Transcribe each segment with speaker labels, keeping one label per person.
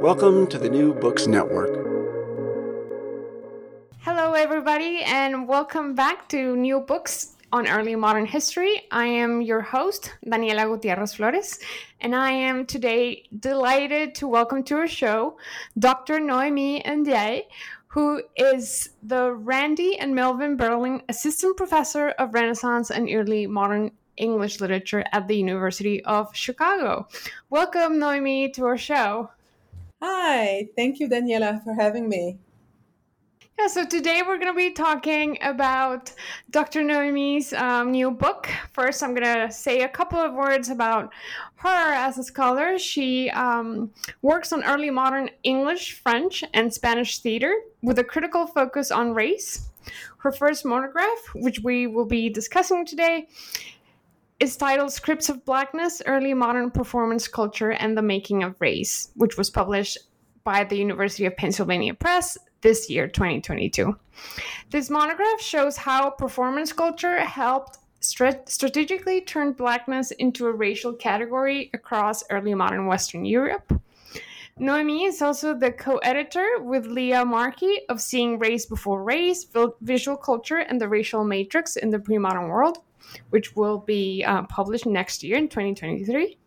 Speaker 1: Welcome to the New Books Network.
Speaker 2: Hello, everybody, and welcome back to New Books on Early Modern History. I am your host, Daniela Gutierrez Flores, and I am today delighted to welcome to our show Dr. Noemi Ndiaye, who is the Randy and Melvin Berlin Assistant Professor of Renaissance and Early Modern English Literature at the University of Chicago. Welcome, Noemi, to our show.
Speaker 3: Hi, thank you, Daniela, for having me.
Speaker 2: Yeah, so today we're going to be talking about Dr. Noemi's um, new book. First, I'm going to say a couple of words about her as a scholar. She um, works on early modern English, French, and Spanish theater with a critical focus on race. Her first monograph, which we will be discussing today, is titled Scripts of Blackness Early Modern Performance Culture and the Making of Race, which was published by the University of Pennsylvania Press this year, 2022. This monograph shows how performance culture helped strategically turn Blackness into a racial category across early modern Western Europe. Noemi is also the co editor with Lia Markey of Seeing Race Before Race Visual Culture and the Racial Matrix in the Pre Modern World which will be uh, published next year in 2023.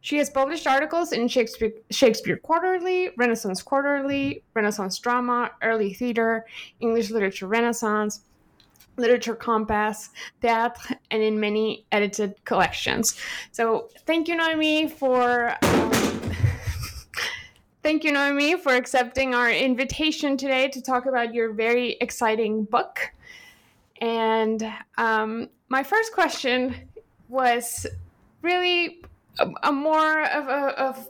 Speaker 2: She has published articles in Shakespeare, Shakespeare Quarterly, Renaissance Quarterly, Renaissance Drama, Early Theater, English Literature Renaissance, Literature Compass, Théâtre, and in many edited collections. So thank you, Noemi, for um, thank you, Noemi, for accepting our invitation today to talk about your very exciting book. And um, my first question was really a, a more of a, of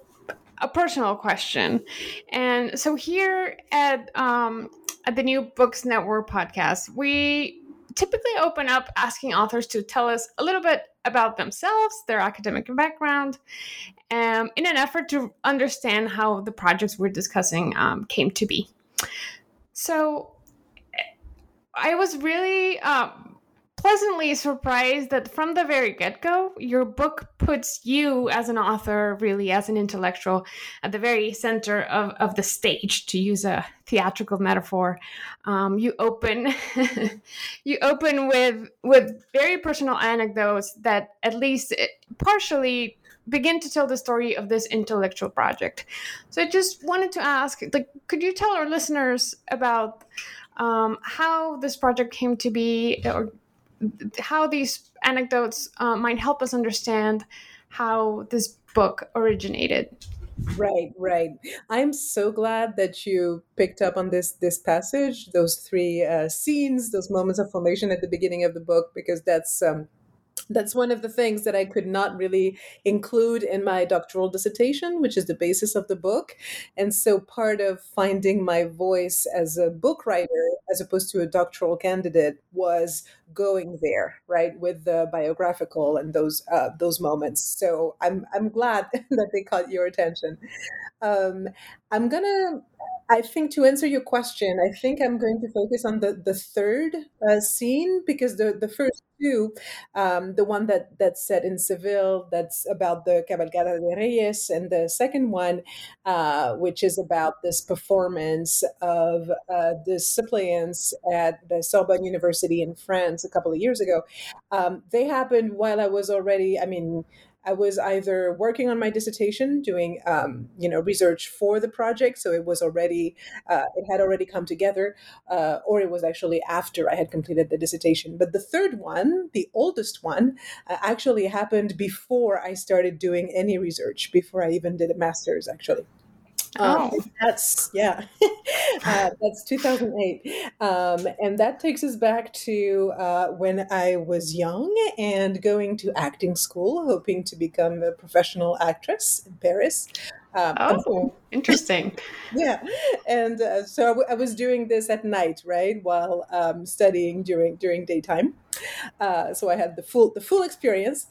Speaker 2: a, personal question. And so here at um, at the New Books Network podcast, we typically open up asking authors to tell us a little bit about themselves, their academic background, um, in an effort to understand how the projects we're discussing um, came to be. So I was really um, pleasantly surprised that from the very get go, your book puts you as an author, really as an intellectual, at the very center of, of the stage, to use a theatrical metaphor. Um, you open you open with with very personal anecdotes that at least eh, partially begin to tell the story of this intellectual project. So I just wanted to ask, like, could you tell our listeners about um, how this project came to be or how these anecdotes uh, might help us understand how this book originated.
Speaker 3: Right right. I'm so glad that you picked up on this this passage those three uh, scenes those moments of formation at the beginning of the book because that's um, that's one of the things that I could not really include in my doctoral dissertation, which is the basis of the book. And so part of finding my voice as a book writer, as opposed to a doctoral candidate, was going there, right, with the biographical and those uh, those moments. So I'm I'm glad that they caught your attention. Um, I'm gonna I think to answer your question, I think I'm going to focus on the the third uh, scene because the the first two, um, the one that that's set in Seville, that's about the Cabalgata de Reyes, and the second one, uh, which is about this performance of uh, the suppliants at the Sorbonne University in France a couple of years ago. Um, they happened while I was already, I mean I was either working on my dissertation, doing um, you know research for the project, so it was already uh, it had already come together, uh, or it was actually after I had completed the dissertation. But the third one, the oldest one, uh, actually happened before I started doing any research, before I even did a master's, actually. Um, oh. that's yeah, uh, that's 2008, um, and that takes us back to uh, when I was young and going to acting school, hoping to become a professional actress in Paris.
Speaker 2: Um, oh, interesting.
Speaker 3: yeah, and uh, so I, w- I was doing this at night, right, while um, studying during during daytime. Uh, so I had the full the full experience,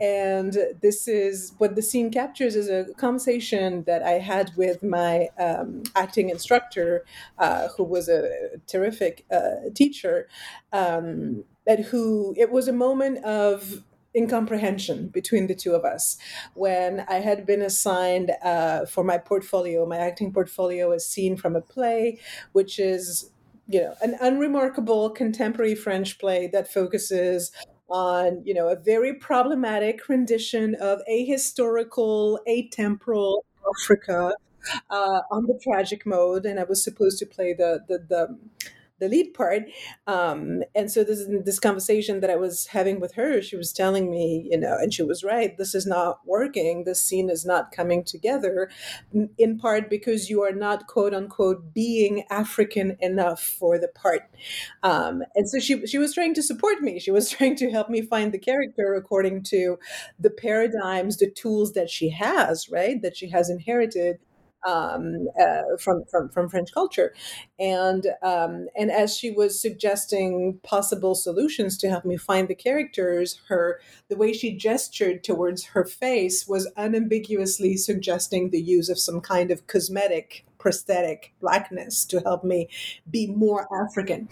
Speaker 3: and this is what the scene captures is a conversation that I had with my um, acting instructor, uh, who was a terrific uh, teacher, um, but who it was a moment of incomprehension between the two of us. When I had been assigned uh, for my portfolio, my acting portfolio, a scene from a play, which is you know an unremarkable contemporary French play that focuses on you know a very problematic rendition of ahistorical, atemporal Africa uh, on the tragic mode, and I was supposed to play the the, the the lead part. Um, and so this this conversation that I was having with her, she was telling me, you know, and she was right. This is not working. This scene is not coming together, in part because you are not quote unquote being African enough for the part. Um, and so she she was trying to support me. She was trying to help me find the character according to the paradigms, the tools that she has, right, that she has inherited um, uh, from, from from French culture, and um, and as she was suggesting possible solutions to help me find the characters, her the way she gestured towards her face was unambiguously suggesting the use of some kind of cosmetic prosthetic blackness to help me be more African.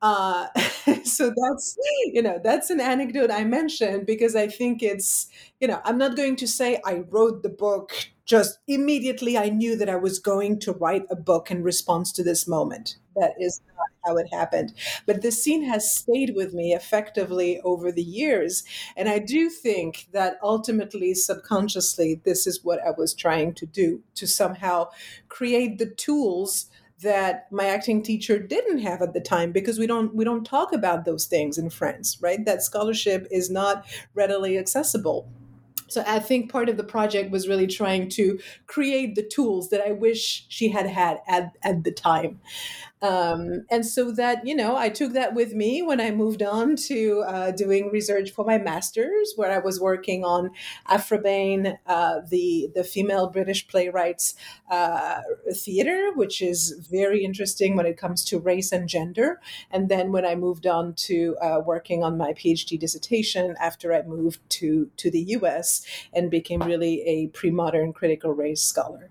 Speaker 3: Uh, so that's, you know, that's an anecdote I mentioned because I think it's, you know, I'm not going to say I wrote the book just immediately I knew that I was going to write a book in response to this moment. That is not how it happened. But this scene has stayed with me effectively over the years. And I do think that ultimately, subconsciously, this is what I was trying to do to somehow create the tools that my acting teacher didn't have at the time because we don't we don't talk about those things in France, right? That scholarship is not readily accessible so I think part of the project was really trying to create the tools that I wish she had had at, at the time. Um, and so that, you know, I took that with me when I moved on to uh, doing research for my master's, where I was working on Aphra Behn, uh, the, the female British playwrights uh, theater, which is very interesting when it comes to race and gender. And then when I moved on to uh, working on my PhD dissertation after I moved to, to the US and became really a pre modern critical race scholar.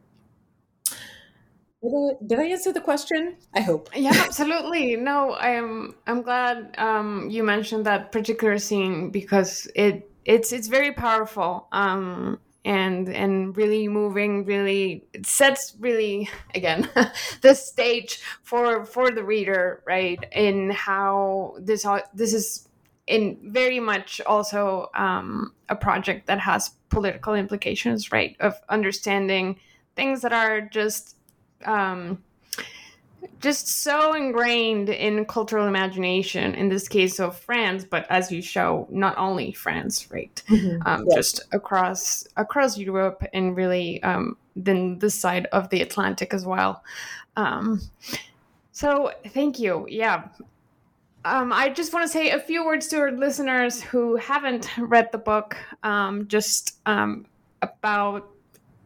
Speaker 3: Did I, answer the question? I hope.
Speaker 2: Yeah, absolutely. No, I'm I'm glad um, you mentioned that particular scene because it it's it's very powerful um, and and really moving. Really, it sets really again the stage for for the reader, right? In how this all this is in very much also um, a project that has political implications, right? Of understanding things that are just um, just so ingrained in cultural imagination in this case of france but as you show not only france right mm-hmm. um, yes. just across across europe and really um, then this side of the atlantic as well um, so thank you yeah um, I just want to say a few words to our listeners who haven't read the book, um, just um, about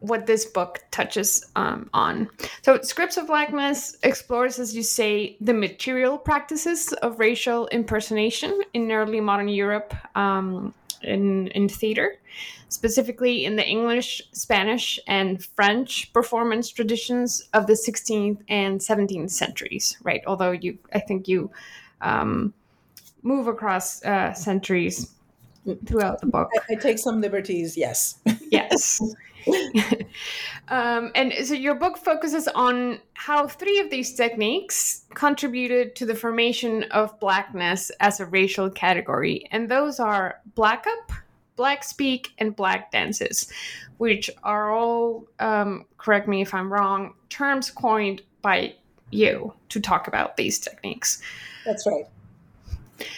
Speaker 2: what this book touches um, on. So, Scripts of Blackness explores, as you say, the material practices of racial impersonation in early modern Europe um, in, in theater, specifically in the English, Spanish, and French performance traditions of the 16th and 17th centuries, right? Although you, I think you um, move across uh, centuries throughout the book.
Speaker 3: I, I take some liberties, yes.
Speaker 2: yes. um, and so your book focuses on how three of these techniques contributed to the formation of blackness as a racial category, and those are black up, black speak, and black dances, which are all, um, correct me if I'm wrong, terms coined by you to talk about these techniques.
Speaker 3: That's right.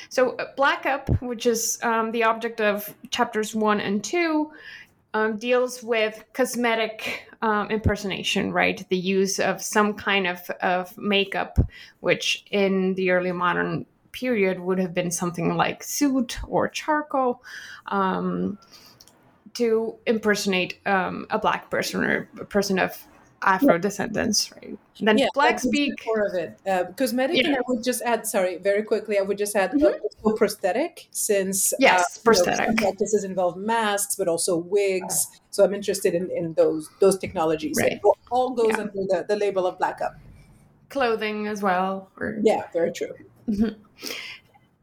Speaker 2: So, uh, Black Up, which is um, the object of chapters one and two, um, deals with cosmetic um, impersonation, right? The use of some kind of, of makeup, which in the early modern period would have been something like soot or charcoal. Um, to impersonate um, a black person or a person of Afro descendants, right? And then
Speaker 3: yeah,
Speaker 2: black speak
Speaker 3: more of it. Uh, cosmetic, yeah. and I would just add. Sorry, very quickly, I would just add mm-hmm. prosthetic, since
Speaker 2: yes, uh, prosthetic.
Speaker 3: You know, practices involve masks, but also wigs. So I'm interested in, in those those technologies.
Speaker 2: Right.
Speaker 3: It all goes yeah. under the, the label of black up.
Speaker 2: Clothing as well.
Speaker 3: Or... Yeah, very true.
Speaker 2: Mm-hmm.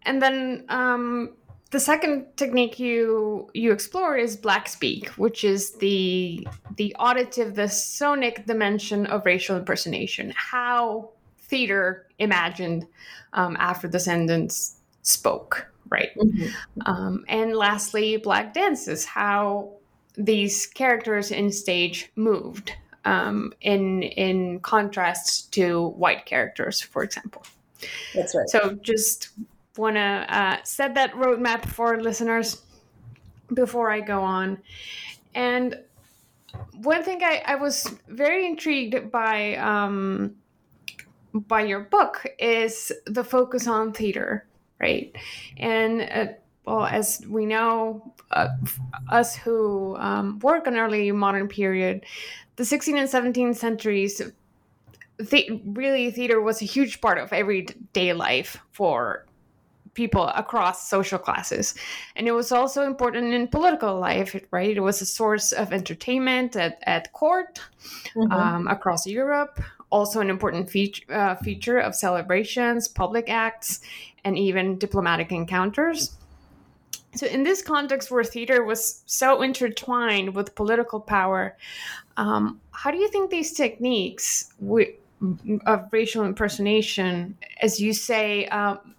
Speaker 2: And then um, the second technique you you explore is black speak which is the the auditive the sonic dimension of racial impersonation how theater imagined um, after the descendants spoke right? Mm-hmm. um, and lastly black dances how these characters in stage moved um, in in contrast to white characters for example.
Speaker 3: That's right.
Speaker 2: So just want to uh, set that roadmap for listeners before I go on. And one thing I, I was very intrigued by um, by your book is the focus on theater, right? And uh, well, as we know, uh, us who um, work on early modern period, the 16th and 17th centuries, the- really theater was a huge part of everyday life for people across social classes. And it was also important in political life, right? It was a source of entertainment at, at court mm-hmm. um, across Europe, also an important feature, uh, feature of celebrations, public acts, and even diplomatic encounters. So, in this context where theater was so intertwined with political power, um, how do you think these techniques of racial impersonation, as you say, um,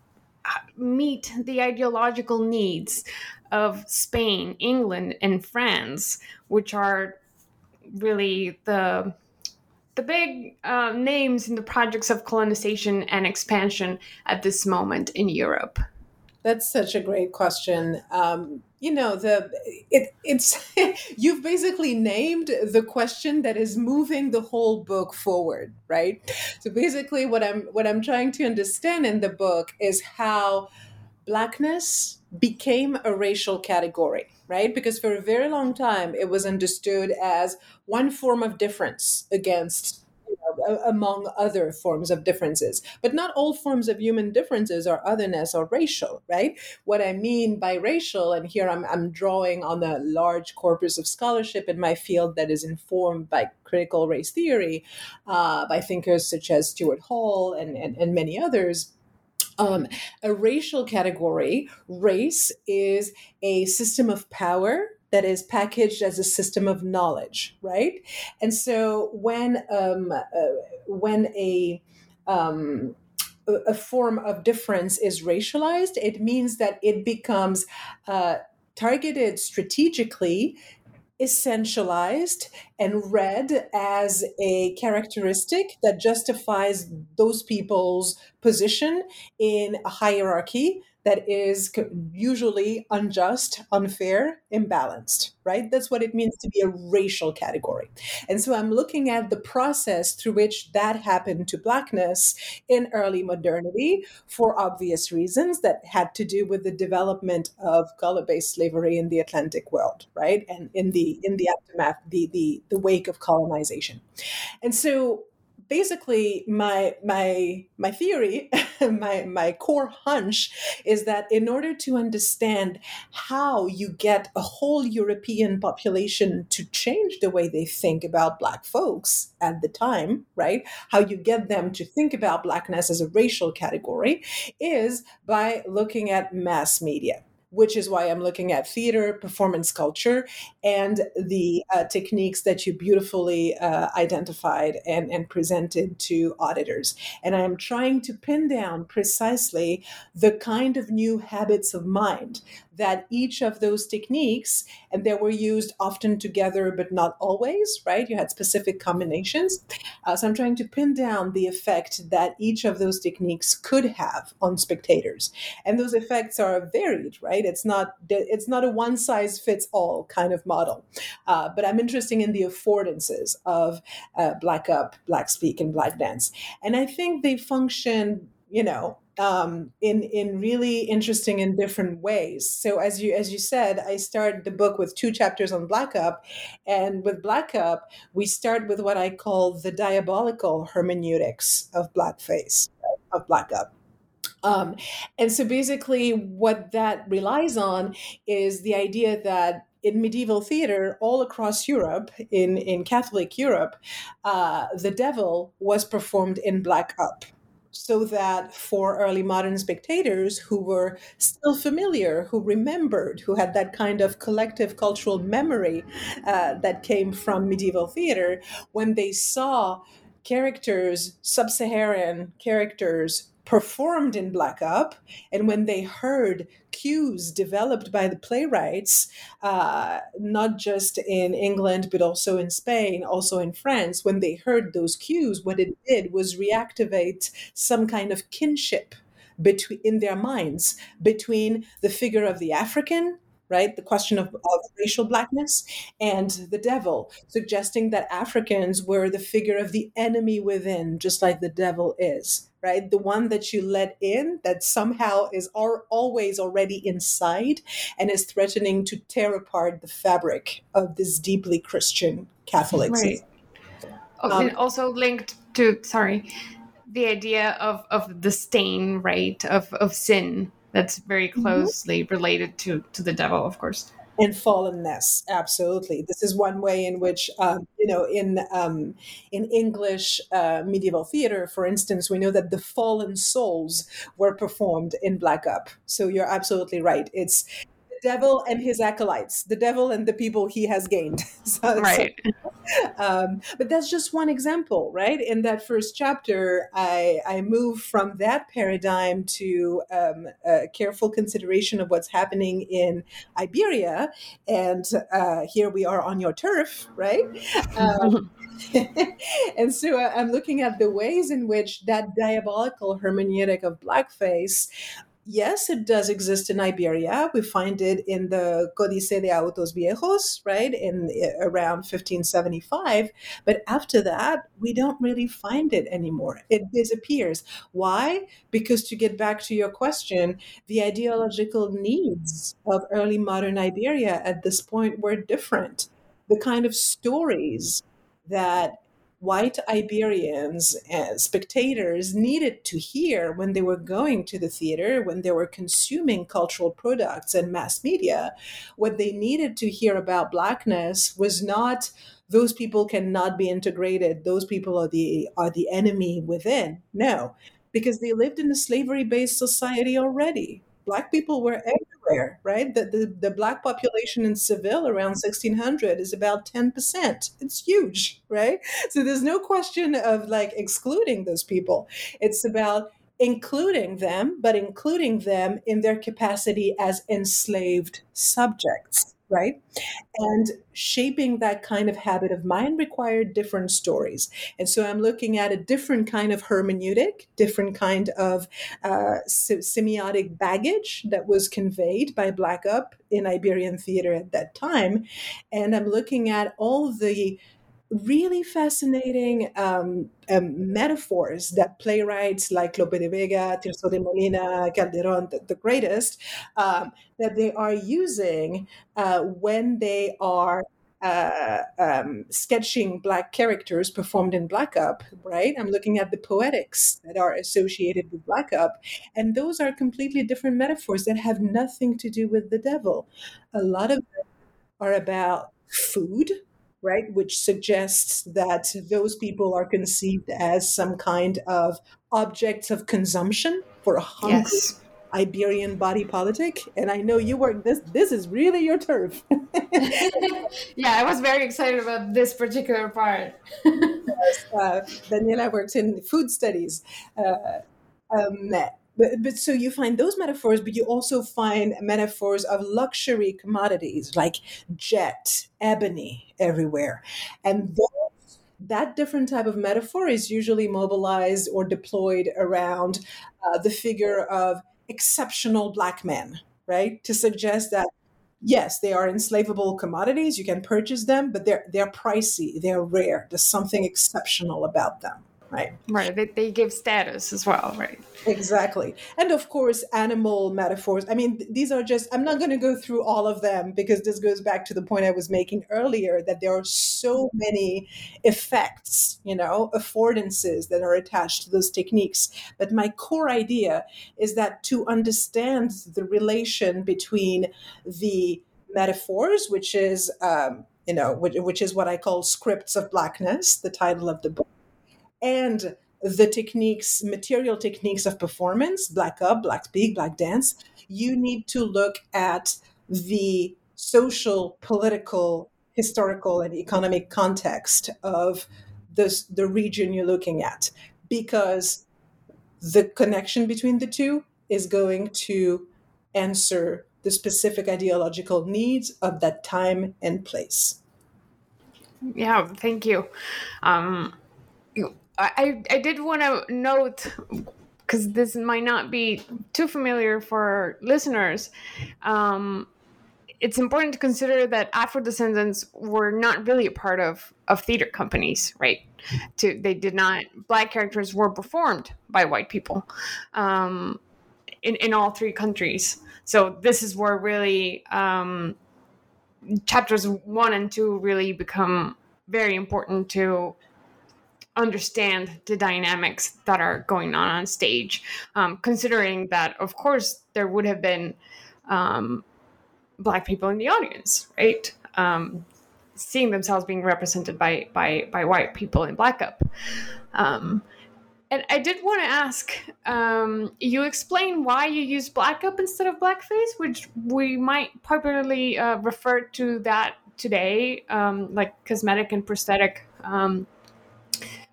Speaker 2: meet the ideological needs of Spain, England, and France, which are really the the big uh, names in the projects of colonization and expansion at this moment in Europe.
Speaker 3: That's such a great question. Um, you know, the it, it's you've basically named the question that is moving the whole book forward, right? So basically, what I'm what I'm trying to understand in the book is how blackness became a racial category, right? Because for a very long time, it was understood as one form of difference against among other forms of differences. But not all forms of human differences are otherness or racial, right? What I mean by racial, and here I'm, I'm drawing on a large corpus of scholarship in my field that is informed by critical race theory uh, by thinkers such as Stuart Hall and, and, and many others. Um, a racial category, race is a system of power that is packaged as a system of knowledge, right? And so when um, uh, when a um, a form of difference is racialized, it means that it becomes uh, targeted strategically, essentialized, and read as a characteristic that justifies those people's position in a hierarchy that is usually unjust, unfair, imbalanced, right? That's what it means to be a racial category. And so I'm looking at the process through which that happened to Blackness in early modernity for obvious reasons that had to do with the development of color-based slavery in the Atlantic world, right? And in the in the aftermath, the the the wake of colonization. And so basically my my my theory my my core hunch is that in order to understand how you get a whole european population to change the way they think about black folks at the time right how you get them to think about blackness as a racial category is by looking at mass media which is why I'm looking at theater, performance culture, and the uh, techniques that you beautifully uh, identified and, and presented to auditors. And I am trying to pin down precisely the kind of new habits of mind that each of those techniques, and they were used often together, but not always, right? You had specific combinations. Uh, so I'm trying to pin down the effect that each of those techniques could have on spectators, and those effects are varied, right? It's not it's not a one size fits all kind of model, uh, but I'm interested in the affordances of uh, Black Up, Black Speak, and Black Dance, and I think they function, you know, um, in in really interesting and different ways. So as you as you said, I start the book with two chapters on Black Up, and with Black Up, we start with what I call the diabolical hermeneutics of blackface of Black Up. Um, and so basically, what that relies on is the idea that in medieval theater all across Europe, in, in Catholic Europe, uh, the devil was performed in black up so that for early modern spectators who were still familiar, who remembered, who had that kind of collective cultural memory uh, that came from medieval theater, when they saw characters, sub Saharan characters, performed in Black Up, and when they heard cues developed by the playwrights, uh, not just in England, but also in Spain, also in France, when they heard those cues, what it did was reactivate some kind of kinship between in their minds between the figure of the African right? The question of, of, racial blackness and the devil, suggesting that Africans were the figure of the enemy within, just like the devil is, right? The one that you let in, that somehow is always already inside and is threatening to tear apart the fabric of this deeply Christian Catholic
Speaker 2: right. Oh, um, also linked to, sorry, the idea of, of the stain, right? Of, of sin that's very mm-hmm. closely mm-hmm. related to to the devil, of course.
Speaker 3: And fallenness, absolutely. This is one way in which, um, you know, in um, in English uh, medieval theater, for instance, we know that the fallen souls were performed in Black Up. So you're absolutely right. It's devil and his acolytes, the devil and the people he has gained.
Speaker 2: so, right.
Speaker 3: So, um, but that's just one example, right? In that first chapter, I, I move from that paradigm to um, a careful consideration of what's happening in Iberia. And uh, here we are on your turf, right? Um, and so uh, I'm looking at the ways in which that diabolical hermeneutic of blackface yes, it does exist in Iberia. We find it in the Códice de Autos Viejos, right, in eh, around 1575. But after that, we don't really find it anymore. It disappears. Why? Because to get back to your question, the ideological needs of early modern Iberia at this point were different. The kind of stories that white Iberians and spectators needed to hear when they were going to the theater, when they were consuming cultural products and mass media. What they needed to hear about Blackness was not those people cannot be integrated, those people are the are the enemy within. No, because they lived in a slavery-based society already. Black people were everywhere, right? The, the, the black population in Seville around 1600 is about 10%. It's huge, right? So there's no question of like excluding those people. It's about including them, but including them in their capacity as enslaved subjects right? And shaping that kind of habit of mind required different stories. And so I'm looking at a different kind of hermeneutic, different kind of uh, semiotic baggage that was conveyed by Black Up in Iberian theater at that time. And I'm looking at all the really fascinating um, um, metaphors that playwrights like Lope de Vega, Tirso de Molina, Calderon, the, the greatest, um, that they are using uh, when they are uh, um, sketching black characters performed in black up right? I'm looking at the poetics that are associated with black up and those are completely different metaphors that have nothing to do with the devil. A lot of them are about food right? Which suggests that those people are conceived as some kind of objects of consumption for a hungry yes. Iberian body politic. And I know you work this, this is really your turf.
Speaker 2: yeah, I was very excited about this particular part.
Speaker 3: yes, uh, Daniela works in food studies. Uh, um, but, but so you find those metaphors, but you also find metaphors of luxury commodities like jet, ebony everywhere. And those, that different type of metaphor is usually mobilized or deployed around uh, the figure of exceptional black men, right? To suggest that yes, they are enslavable commodities. You can purchase them, but they're they're pricey, they're rare. There's something exceptional about them right.
Speaker 2: Right they, they give status as well right.
Speaker 3: Exactly. And of course animal metaphors. I mean these are just i'm not going to go through all of them because this goes back to the point i was making earlier that there are so many effects you know affordances that are attached to those techniques. But my core idea is that to understand the relation between the metaphors which is um, you know which, which is what i call scripts of blackness the title of the book and the techniques, material techniques of performance, black up, black speak, black dance, you need to look at the social, political, historical, and economic context of this, the region you're looking at, because the connection between the two is going to answer the specific ideological needs of that time and place.
Speaker 2: Yeah, thank you. Um, I, I did want to note because this might not be too familiar for listeners. Um, it's important to consider that Afro descendants were not really a part of, of theater companies, right? To, they did not, black characters were performed by white people um, in, in all three countries. So this is where really um, chapters one and two really become very important to understand the dynamics that are going on on stage um, considering that of course there would have been um, black people in the audience right? Um, seeing themselves being represented by by by white people in black up. Um, and I did want to ask um, you explain why you use black up instead of blackface, which we might popularly uh, refer to that today, um, like cosmetic and prosthetic um,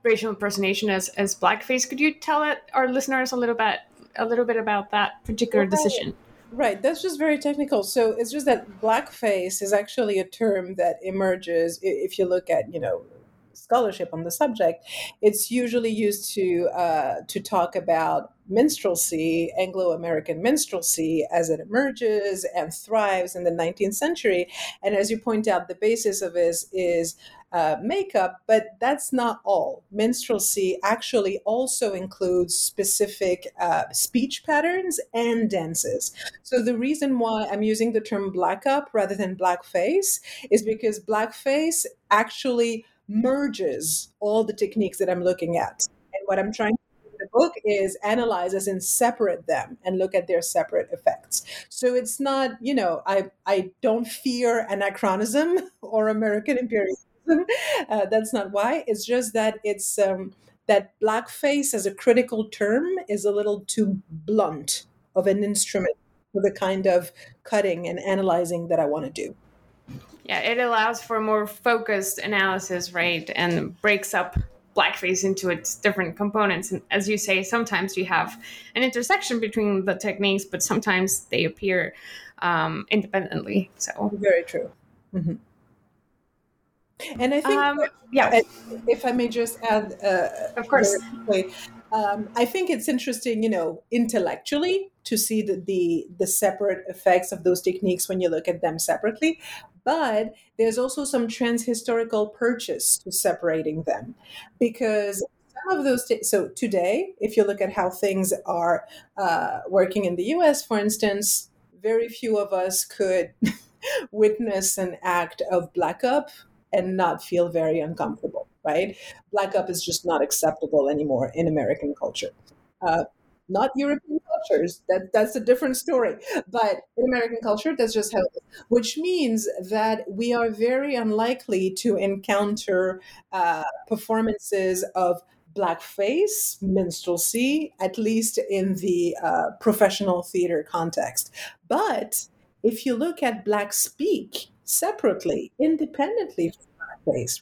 Speaker 2: racial impersonation as as blackface. Could you tell it, our listeners a little bit a little bit about that particular decision?
Speaker 3: Right, that's just very technical. So it's just that blackface is actually a term that emerges if you look at, you know, scholarship on the subject. It's usually used to uh, to talk about minstrelsy, Anglo American minstrelsy, as it emerges and thrives in the 19th century. And as you point out, the basis of this is uh, makeup, but that's not all. Minstrelsy actually also includes specific uh, speech patterns and dances. So the reason why I'm using the term black up rather than blackface is because blackface actually merges all the techniques that I'm looking at. And what I'm trying to do in the book is analyze as in separate them and look at their separate effects. So it's not, you know, I I don't fear anachronism or American imperialism uh, that's not why. It's just that it's um, that blackface as a critical term is a little too blunt of an instrument for the kind of cutting and analyzing that I want to do.
Speaker 2: Yeah, it allows for more focused analysis, right? And breaks up blackface into its different components. And as you say, sometimes you have an intersection between the techniques, but sometimes they appear um, independently. So
Speaker 3: very true. Mm-hmm. And I think,
Speaker 2: um, yeah,
Speaker 3: if I may just add, uh,
Speaker 2: of course,
Speaker 3: um, I think it's interesting, you know, intellectually to see the, the the separate effects of those techniques when you look at them separately. But there's also some transhistorical purchase to separating them, because some of those. T- so today, if you look at how things are uh, working in the U.S., for instance, very few of us could witness an act of black up and not feel very uncomfortable, right? Black up is just not acceptable anymore in American culture. Uh, not European cultures. That that's a different story. But in American culture, that's just how. Which means that we are very unlikely to encounter uh, performances of blackface, minstrelsy, at least in the uh, professional theater context. But if you look at black speak separately, independently from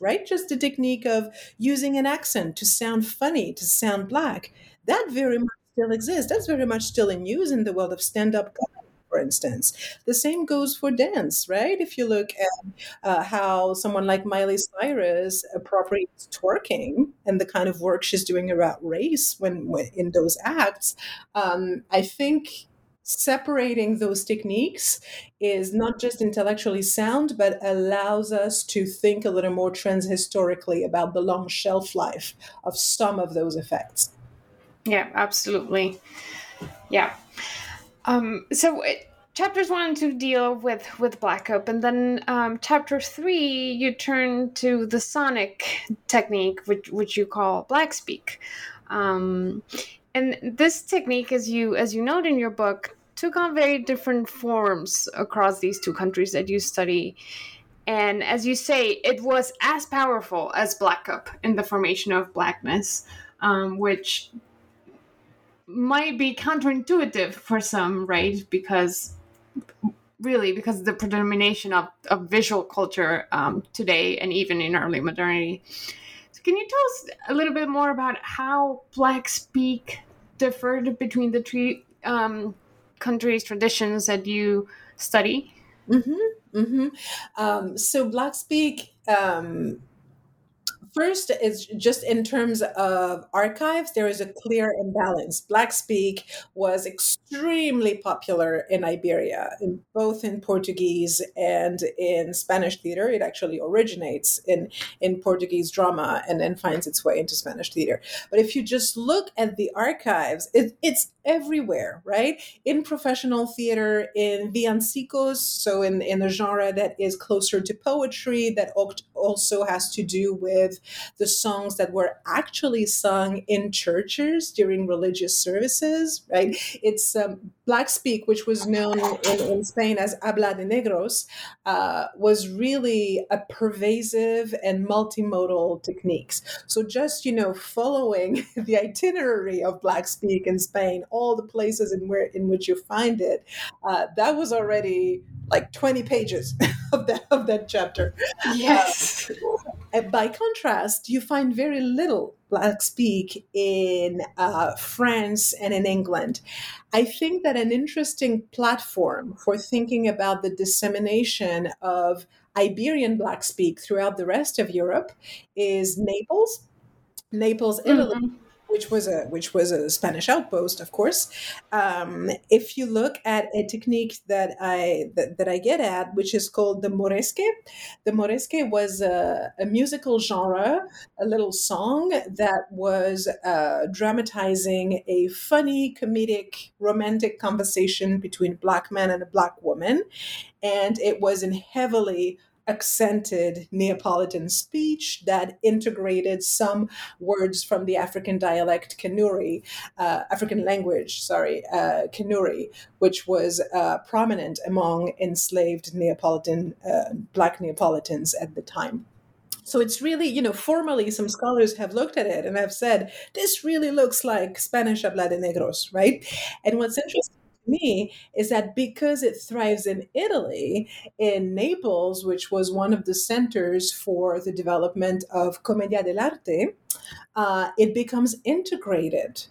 Speaker 3: right? Just the technique of using an accent to sound funny, to sound black, that very much still exists. That's very much still in use in the world of stand up for instance. The same goes for dance, right? If you look at uh, how someone like Miley Cyrus appropriates twerking and the kind of work she's doing about race when, when in those acts, um, I think separating those techniques is not just intellectually sound, but allows us to think a little more transhistorically about the long shelf life of some of those effects.
Speaker 2: Yeah, absolutely. Yeah. Um, so it, chapters one and two deal with with Black Up, and then um, chapter three you turn to the sonic technique, which which you call Black Speak. Um, and this technique, as you as you note in your book, took on very different forms across these two countries that you study. And as you say, it was as powerful as Black Up in the formation of blackness, um, which might be counterintuitive for some, right? Because really, because the predomination of, of visual culture um, today and even in early modernity. Can you tell us a little bit more about how Black speak differed between the three um, countries' traditions that you study?
Speaker 3: Mm-hmm, mm-hmm. Um, so, Black speak um, First is just in terms of archives, there is a clear imbalance. Black speak was extremely popular in Iberia, in, both in Portuguese and in Spanish theater. It actually originates in, in Portuguese drama and then finds its way into Spanish theater. But if you just look at the archives, it, it's everywhere, right? In professional theater, in villancicos, so in, in a genre that is closer to poetry, that also has to do with the songs that were actually sung in churches during religious services, right? It's um, Black Speak, which was known in, in Spain as Habla de Negros, uh, was really a pervasive and multimodal techniques. So just, you know, following the itinerary of Black Speak in Spain, all the places in where in which you find it, uh, that was already like 20 pages of that of that chapter.
Speaker 2: Yes.
Speaker 3: Uh, by contrast, you find very little black speak in uh, France and in England. I think that an interesting platform for thinking about the dissemination of Iberian black speak throughout the rest of Europe is Naples. Naples, Italy. Mm-hmm which was a which was a Spanish outpost, of course. Um, if you look at a technique that I that, that, I get at, which is called the moresque, the moresque was a, a musical genre, a little song that was uh, dramatizing a funny, comedic, romantic conversation between a black man and a black woman, and it was in heavily accented Neapolitan speech that integrated some words from the African dialect Kanuri, uh, African language, sorry, uh, Kanuri, which was uh, prominent among enslaved Neapolitan, uh, Black Neapolitans at the time. So it's really, you know, formally some scholars have looked at it and have said, this really looks like Spanish habla de negros, right? And what's interesting me is that because it thrives in Italy, in Naples, which was one of the centers for the development of Commedia dell'arte, uh, it becomes integrated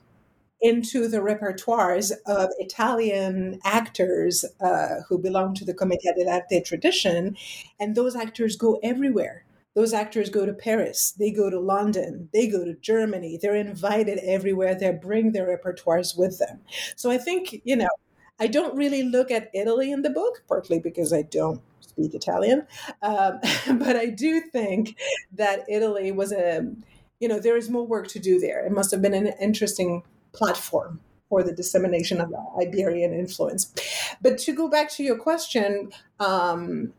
Speaker 3: into the repertoires of Italian actors uh, who belong to the Commedia dell'arte tradition, and those actors go everywhere. Those actors go to Paris, they go to London, they go to Germany. They're invited everywhere. They bring their repertoires with them. So I think you know, I don't really look at Italy in the book, partly because I don't speak Italian, um, but I do think that Italy was a you know there is more work to do there. It must have been an interesting platform for the dissemination of Iberian influence. But to go back to your question, um,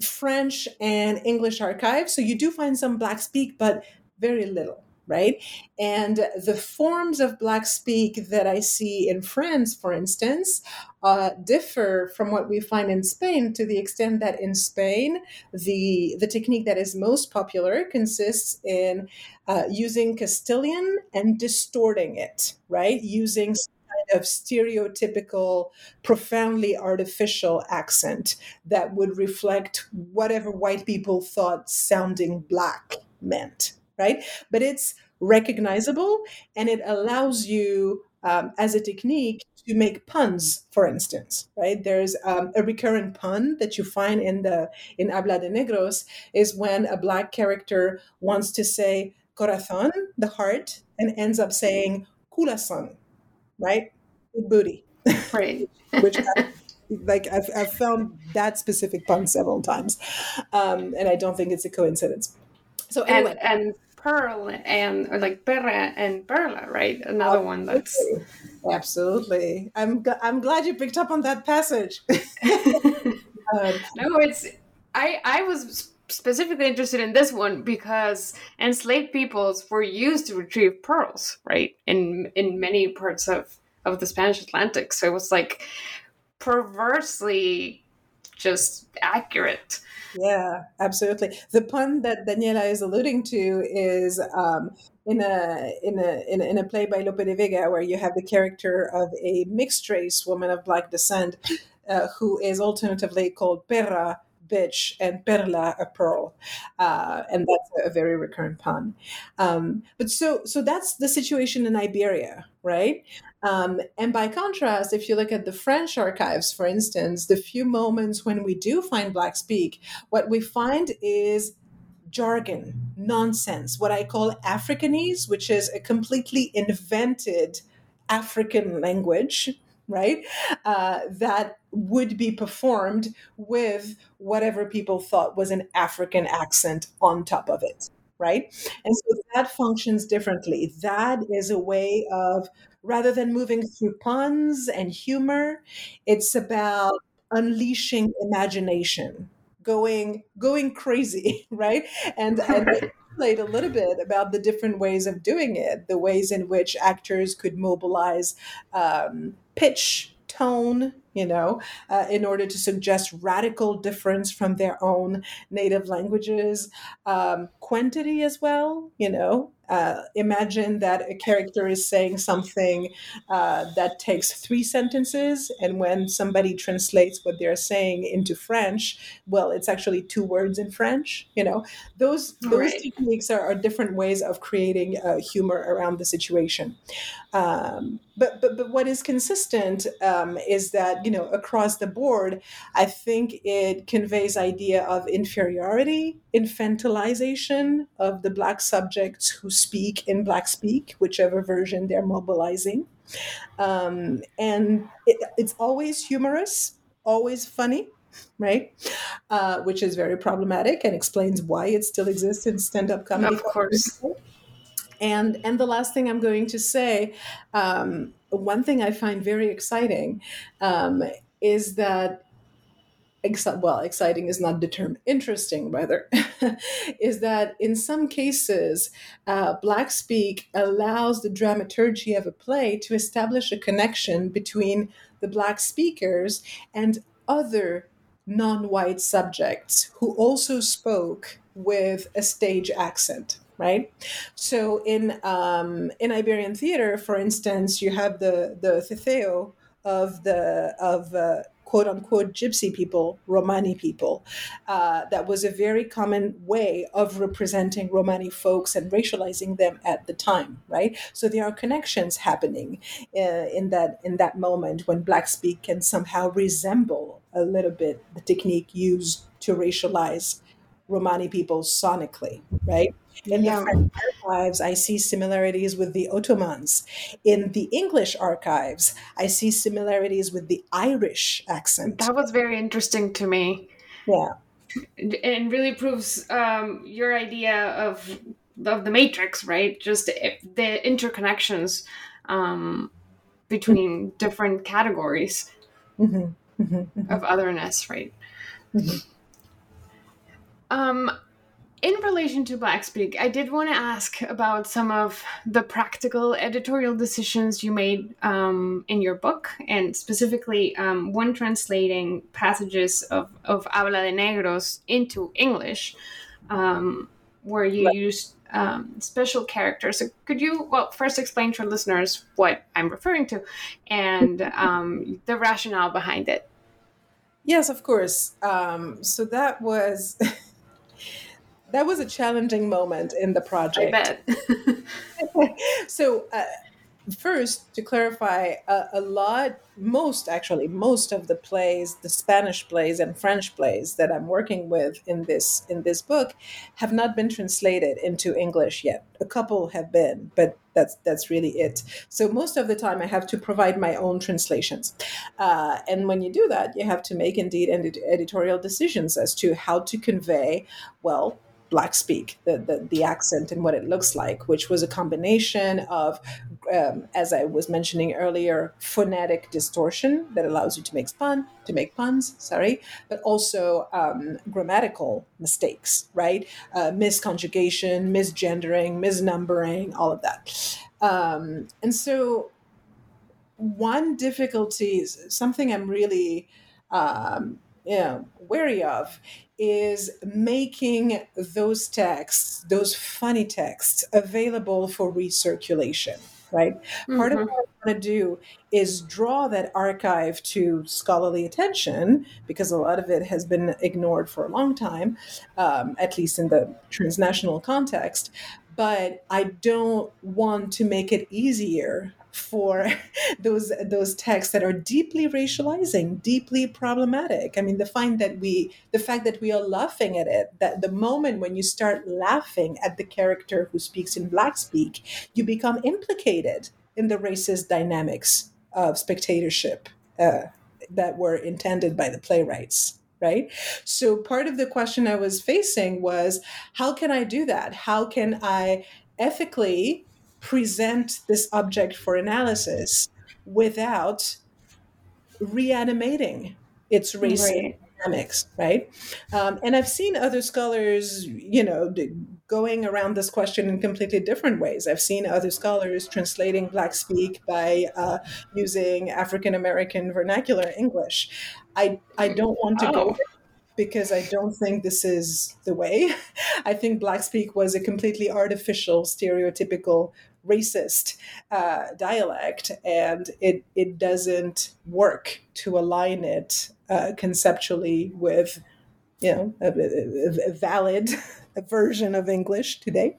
Speaker 3: French and English archives. So you do find some Black speak, but very little right? And the forms of Black speak that I see in France, for instance, uh, differ from what we find in Spain to the extent that in Spain, the, the technique that is most popular consists in uh, using Castilian and distorting it, right? Using kind of stereotypical, profoundly artificial accent that would reflect whatever white people thought sounding black meant right? But it's recognizable and it allows you um, as a technique to make puns, for instance, right? There's um, a recurrent pun that you find in the in Habla de Negros is when a black character wants to say corazón, the heart, and ends up saying corazón, right? Booty.
Speaker 2: Right.
Speaker 3: Which I, like I've, I've found that specific pun several times, um, and I don't think it's a coincidence. So anyway,
Speaker 2: and, and pearl and or like perra and perla, right? Another
Speaker 3: absolutely.
Speaker 2: one that's
Speaker 3: absolutely. I'm I'm glad you picked up on that passage.
Speaker 2: no, it's I I was specifically interested in this one because enslaved peoples were used to retrieve pearls, right? In in many parts of of the Spanish Atlantic, so it was like perversely just accurate.
Speaker 3: Yeah, absolutely. The pun that Daniela is alluding to is um, in a in a in a, play by Lope de Vega, where you have the character of a mixed race woman of black descent, uh, who is alternatively called Perra, bitch and perla a pearl uh, and that's a very recurrent pun. Um, but so so that's the situation in iberia right? Um, and by contrast if you look at the french archives for instance the few moments when we do find black speak what we find is jargon nonsense what i call africanese which is a completely invented african language right? Uh, that would be performed with whatever people thought was an African accent on top of it, right? And so that functions differently. That is a way of, rather than moving through puns and humor, it's about unleashing imagination going going crazy right and and a little bit about the different ways of doing it, the ways in which actors could mobilize um, pitch, tone, you know, uh, in order to suggest radical difference from their own native languages, um, quantity as well, you know. Uh, imagine that a character is saying something uh, that takes three sentences, and when somebody translates what they're saying into French, well, it's actually two words in French. You know, those those right. techniques are, are, different ways of creating uh, humor around the situation. Um, but but but what is consistent um, is that you know across the board, I think it conveys idea of inferiority, infantilization of the black subjects who speak in black speak, whichever version they're mobilizing, um, and it, it's always humorous, always funny right? Uh, which is very problematic and explains why it still exists in stand-up comedy.
Speaker 2: Of course.
Speaker 3: And and the last thing I'm going to say, um, one thing I find very exciting um, is that well, exciting is not the term, interesting rather, is that in some cases, uh, Black Speak allows the dramaturgy of a play to establish a connection between the Black speakers and other non white subjects who also spoke with a stage accent right? So in um, in Iberian theater, for instance, you have the the Ceceo of the of uh, quote unquote gypsy people, Romani people. Uh, that was a very common way of representing Romani folks and racializing them at the time, right? So there are connections happening uh, in that in that moment when Black speak can somehow resemble a little bit the technique used to racialize Romani people sonically, right? In yeah. the French archives, I see similarities with the Ottomans. In the English archives, I see similarities with the Irish accent.
Speaker 2: That was very interesting to me.
Speaker 3: Yeah.
Speaker 2: And really proves um, your idea of of the matrix, right? Just the interconnections um, between mm-hmm. different categories mm-hmm. Mm-hmm. of otherness, right? Mm-hmm. Um, in relation to Black Speak, I did want to ask about some of the practical editorial decisions you made um, in your book, and specifically um, when translating passages of, of Habla de Negros into English, um, where you used um, special characters. So could you, well, first explain to our listeners what I'm referring to and um, the rationale behind it?
Speaker 3: Yes, of course. Um, so that was. that was a challenging moment in the project.
Speaker 2: I
Speaker 3: bet. so, uh, first, to clarify, uh, a lot, most actually, most of the plays, the Spanish plays and French plays that I'm working with in this in this book, have not been translated into English yet. A couple have been, but that's that's really it. So most of the time, I have to provide my own translations, uh, and when you do that, you have to make indeed editorial decisions as to how to convey well black speak the, the, the accent and what it looks like which was a combination of um, as i was mentioning earlier phonetic distortion that allows you to make pun to make puns sorry but also um, grammatical mistakes right? Uh, misconjugation misgendering misnumbering all of that. Um, and so one difficulty is something i'm really um, you know, wary of is making those texts, those funny texts, available for recirculation. Right. Mm-hmm. Part of mm-hmm. what I want to do is draw that archive to scholarly attention because a lot of it has been ignored for a long time, um, at least in the transnational context. But I don't want to make it easier for those those texts that are deeply racializing, deeply problematic. I mean, the find that we the fact that we are laughing at it, that the moment when you start laughing at the character who speaks in black speak, you become implicated in the racist dynamics of spectatorship uh, that were intended by the playwrights right? So part of the question I was facing was how can I do that? How can I ethically present this object for analysis without reanimating its race right. dynamics, right? Um, and I've seen other scholars, you know, going around this question in completely different ways. I've seen other scholars translating Black Speak by uh, using African American vernacular English. I, I don't want to oh. go because I don't think this is the way. I think Black Speak was a completely artificial, stereotypical racist uh, dialect, and it it doesn't work to align it uh, conceptually with you know a, a, a valid version of English today.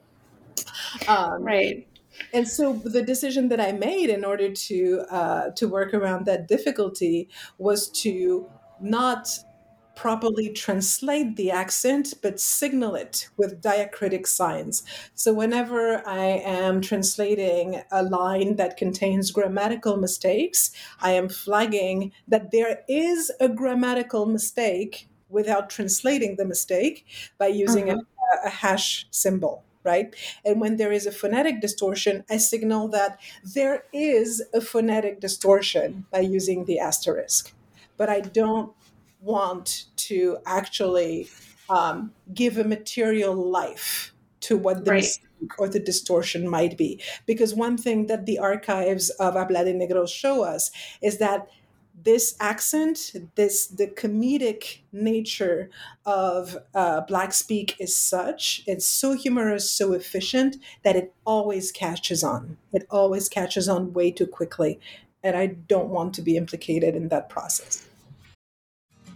Speaker 2: Um, right.
Speaker 3: And so the decision that I made in order to uh, to work around that difficulty was to not properly translate the accent, but signal it with diacritic signs. So whenever I am translating a line that contains grammatical mistakes, I am flagging that there is a grammatical mistake without translating the mistake by using uh-huh. a, a hash symbol right? And when there is a phonetic distortion, I signal that there is a phonetic distortion by using the asterisk. But I don't want to actually um, give a material life to what the right. mistake or the distortion might be. Because one thing that the archives of Habla de Negros show us is that this accent, this the comedic nature of uh, Black Speak is such, it's so humorous, so efficient that it always catches on. It always catches on way too quickly. And I don't want to be implicated in that process.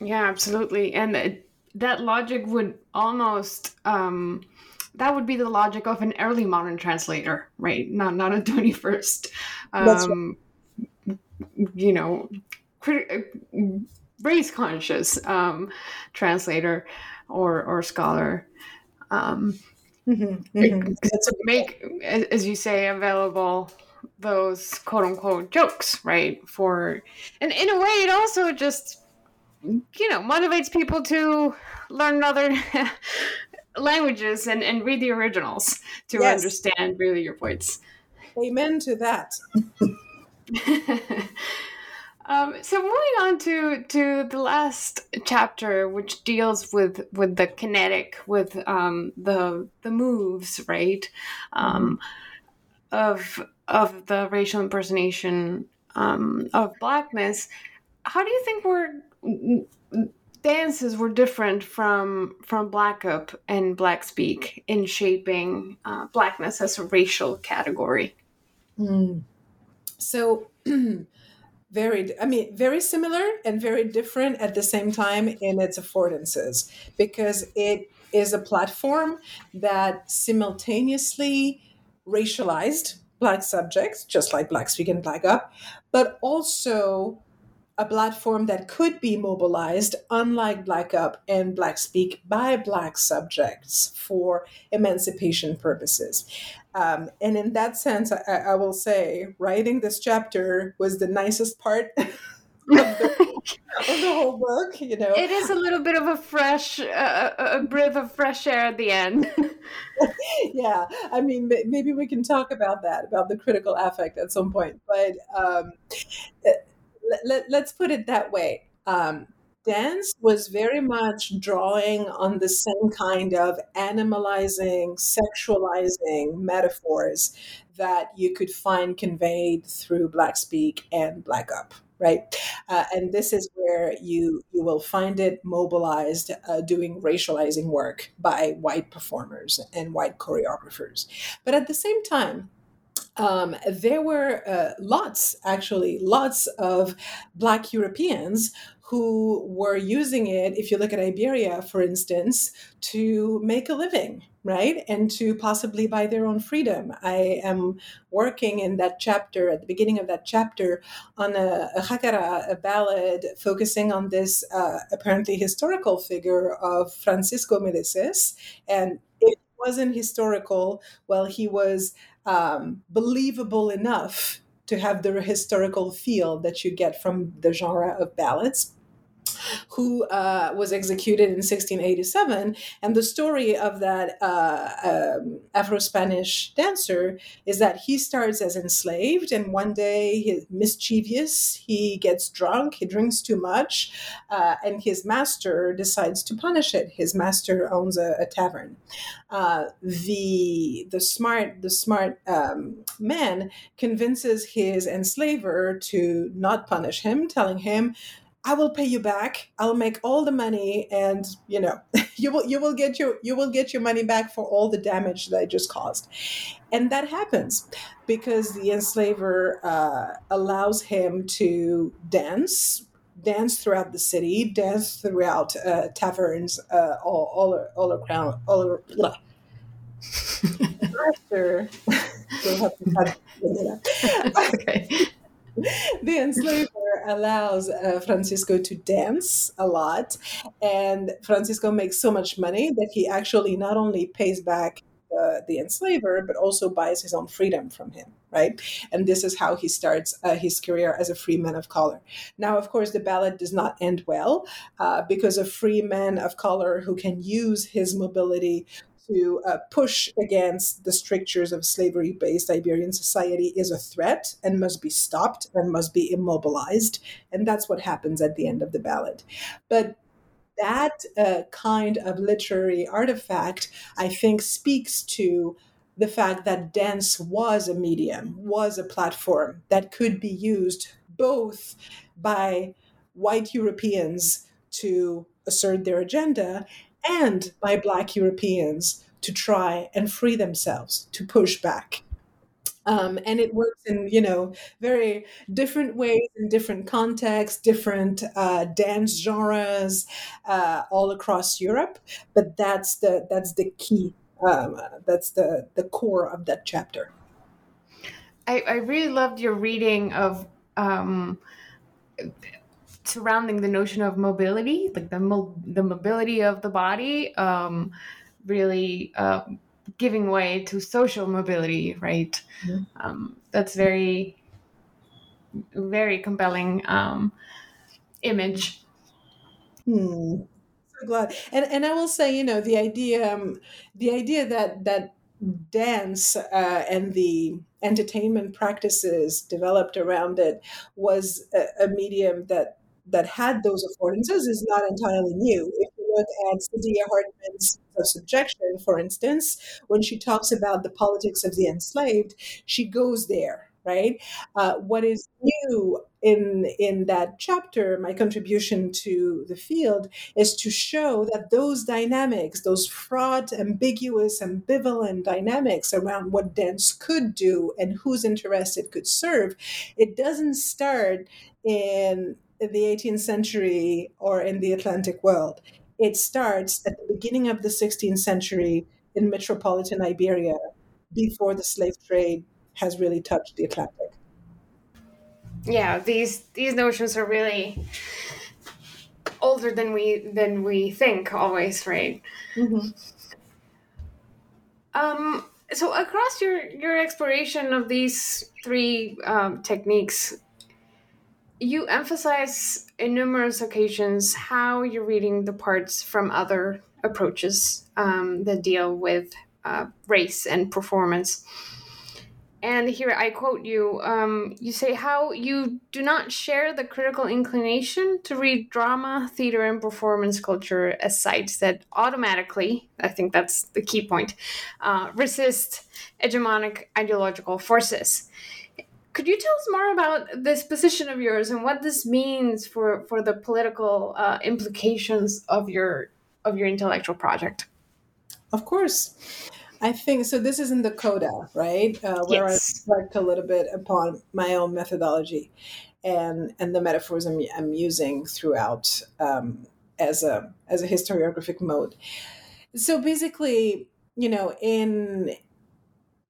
Speaker 2: Yeah, absolutely. And it, that logic would almost um, that would be the logic of an early modern translator, right? Not not a twenty first. Um, right. You know, crit- race conscious um, translator or or scholar. Um, mm-hmm, mm-hmm. To make, as you say, available those quote unquote jokes, right? For and in a way, it also just you know motivates people to learn other languages and, and read the originals to yes. understand really your points
Speaker 3: amen to that
Speaker 2: um, so moving on to to the last chapter which deals with with the kinetic with um, the the moves right um, of of the racial impersonation um, of blackness how do you think we're dances were different from from black up and black speak in shaping uh, blackness as a racial category
Speaker 3: mm. so very i mean very similar and very different at the same time in its affordances because it is a platform that simultaneously racialized black subjects just like black speak and black up but also a platform that could be mobilized, unlike Black Up and Black Speak, by Black subjects for emancipation purposes. Um, and in that sense, I, I, will say writing this chapter was the nicest part. of, the, of the whole book, you know,
Speaker 2: it is a little bit of a fresh, uh, a breath of fresh air at the end.
Speaker 3: yeah, I mean, maybe we can talk about that, about the critical affect at some point. But um, let, us put it that way. Um, dance was very much drawing on the same kind of animalizing, sexualizing metaphors that you could find conveyed through Black Speak and Black Up. Right, uh, and this is where you you will find it mobilized, uh, doing racializing work by white performers and white choreographers. But at the same time, um, there were uh, lots, actually, lots of Black Europeans who were using it, if you look at Iberia, for instance, to make a living, right? And to possibly buy their own freedom. I am working in that chapter, at the beginning of that chapter, on a, a a ballad focusing on this uh, apparently historical figure of Francisco Medeces. And it wasn't historical, well, he was um, believable enough to have the historical feel that you get from the genre of ballads who uh, was executed in 1687. And the story of that uh, um, Afro Spanish dancer is that he starts as enslaved, and one day he's mischievous, he gets drunk, he drinks too much, uh, and his master decides to punish it. His master owns a, a tavern. Uh, the the smart the smart um, man convinces his enslaver to not punish him, telling him I will pay you back. I'll make all the money, and you know, you will you will get your you will get your money back for all the damage that I just caused. And that happens because the enslaver uh, allows him to dance, dance throughout the city, dance throughout uh, taverns, uh, all all all around all around. After, okay. the enslaver allows uh, Francisco to dance a lot, and Francisco makes so much money that he actually not only pays back uh, the enslaver, but also buys his own freedom from him, right? And this is how he starts uh, his career as a free man of color. Now, of course, the ballad does not end well uh, because a free man of color who can use his mobility to uh, push against the strictures of slavery based Iberian society is a threat and must be stopped and must be immobilized. And that's what happens at the end of the ballad. But that uh, kind of literary artifact, I think, speaks to the fact that dance was a medium, was a platform that could be used both by white Europeans to assert their agenda and by Black Europeans to try and free themselves, to push back. Um, and it works in you know very different ways in different contexts different uh, dance genres uh, all across europe but that's the that's the key um, that's the the core of that chapter
Speaker 2: i, I really loved your reading of um, surrounding the notion of mobility like the, mo- the mobility of the body um, really uh, giving way to social mobility, right? Mm-hmm. Um, that's very, very compelling um, image.
Speaker 3: Hmm. So glad, and and I will say, you know, the idea, um, the idea that that dance uh, and the entertainment practices developed around it was a, a medium that that had those affordances is not entirely new. If you look at Saidiya Hartman's subjection, for instance, when she talks about the politics of the enslaved, she goes there, right? Uh, what is new in in that chapter, my contribution to the field is to show that those dynamics, those fraught, ambiguous, ambivalent dynamics around what dance could do and whose interest it could serve, it doesn't start in in the 18th century or in the Atlantic world. It starts at the beginning of the 16th century in metropolitan Iberia before the slave trade has really touched the Atlantic.
Speaker 2: Yeah, these these notions are really older than we than we think always, right? Mm-hmm. Um, so across your your exploration of these three um, techniques, you emphasize in numerous occasions how you're reading the parts from other approaches um, that deal with uh, race and performance. And here I quote you um, you say how you do not share the critical inclination to read drama, theater, and performance culture as sites that automatically, I think that's the key point, uh, resist hegemonic ideological forces. Could you tell us more about this position of yours and what this means for, for the political uh, implications of your of your intellectual project?
Speaker 3: Of course. I think so. This is in the coda, right? Uh, where yes. I reflect a little bit upon my own methodology and and the metaphors I'm, I'm using throughout um, as a as a historiographic mode. So basically, you know, in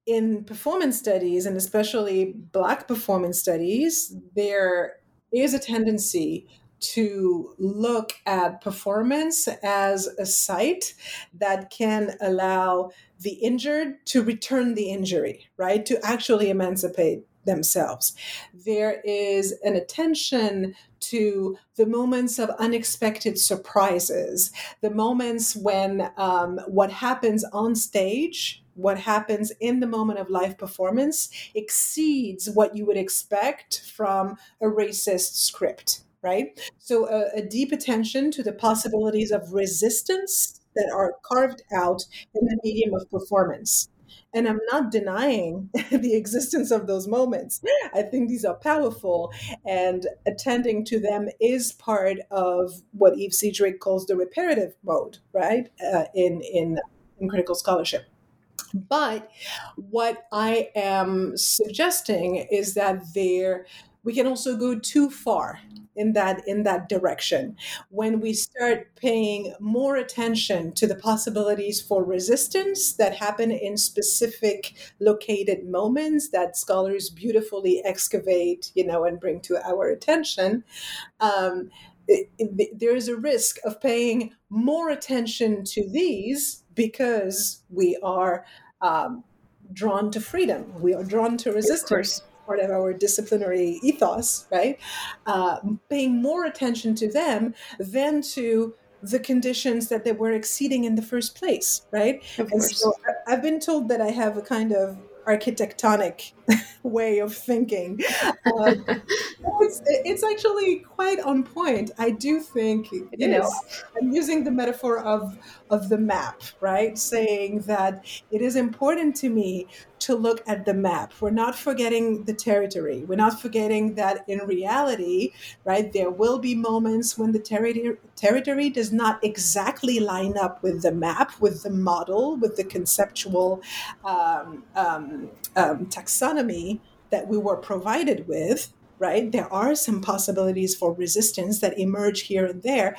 Speaker 3: in performance studies and especially black performance studies there is a tendency to look at performance as a site that can allow the injured to return the injury, right? To actually emancipate themselves. There is an attention to the moments of unexpected surprises, the moments when um, what happens on stage what happens in the moment of live performance exceeds what you would expect from a racist script, right? So, a, a deep attention to the possibilities of resistance that are carved out in the medium of performance. And I'm not denying the existence of those moments. I think these are powerful, and attending to them is part of what Eve Sedgwick calls the reparative mode, right? Uh, in in in critical scholarship. But what I am suggesting is that there we can also go too far in that in that direction. When we start paying more attention to the possibilities for resistance that happen in specific located moments that scholars beautifully excavate you know and bring to our attention um, it, it, there is a risk of paying more attention to these because we are um, drawn to freedom. We are drawn to resistance. Part of our disciplinary ethos, right? Uh, paying more attention to them than to the conditions that they were exceeding in the first place, right? And so I've been told that I have a kind of architectonic way of thinking. Uh, it's, it's actually quite on point. I do think, you
Speaker 2: it
Speaker 3: know,
Speaker 2: is.
Speaker 3: I'm using the metaphor of of the map, right? Saying that it is important to me to look at the map. We're not forgetting the territory. We're not forgetting that in reality, right, there will be moments when the territory territory does not exactly line up with the map, with the model, with the conceptual um, um, um, taxonomy that we were provided with right? There are some possibilities for resistance that emerge here and there,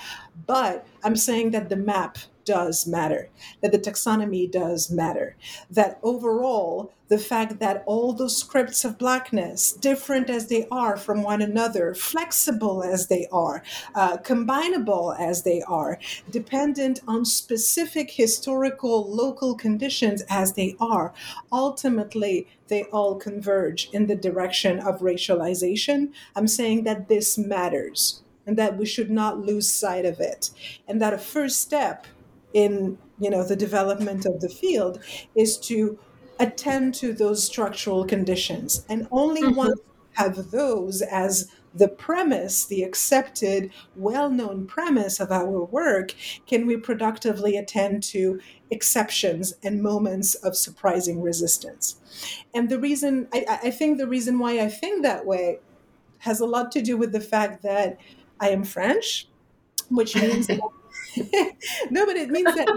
Speaker 3: but I'm saying that the map does matter, that the taxonomy does matter, that overall, the fact that all those scripts of blackness, different as they are from one another, flexible as they are, uh, combinable as they are, dependent on specific historical local conditions as they are, ultimately, they all converge in the direction of racialization. I'm saying that this matters and that we should not lose sight of it and that a first step in you know the development of the field is to attend to those structural conditions and only
Speaker 2: Mhm.
Speaker 3: once have those as the premise the accepted well-known premise of our work can we productively attend to exceptions and moments of surprising resistance and the reason I, I I think the reason why i think that way has a lot to do with the fact that i am french which means that no, but it means that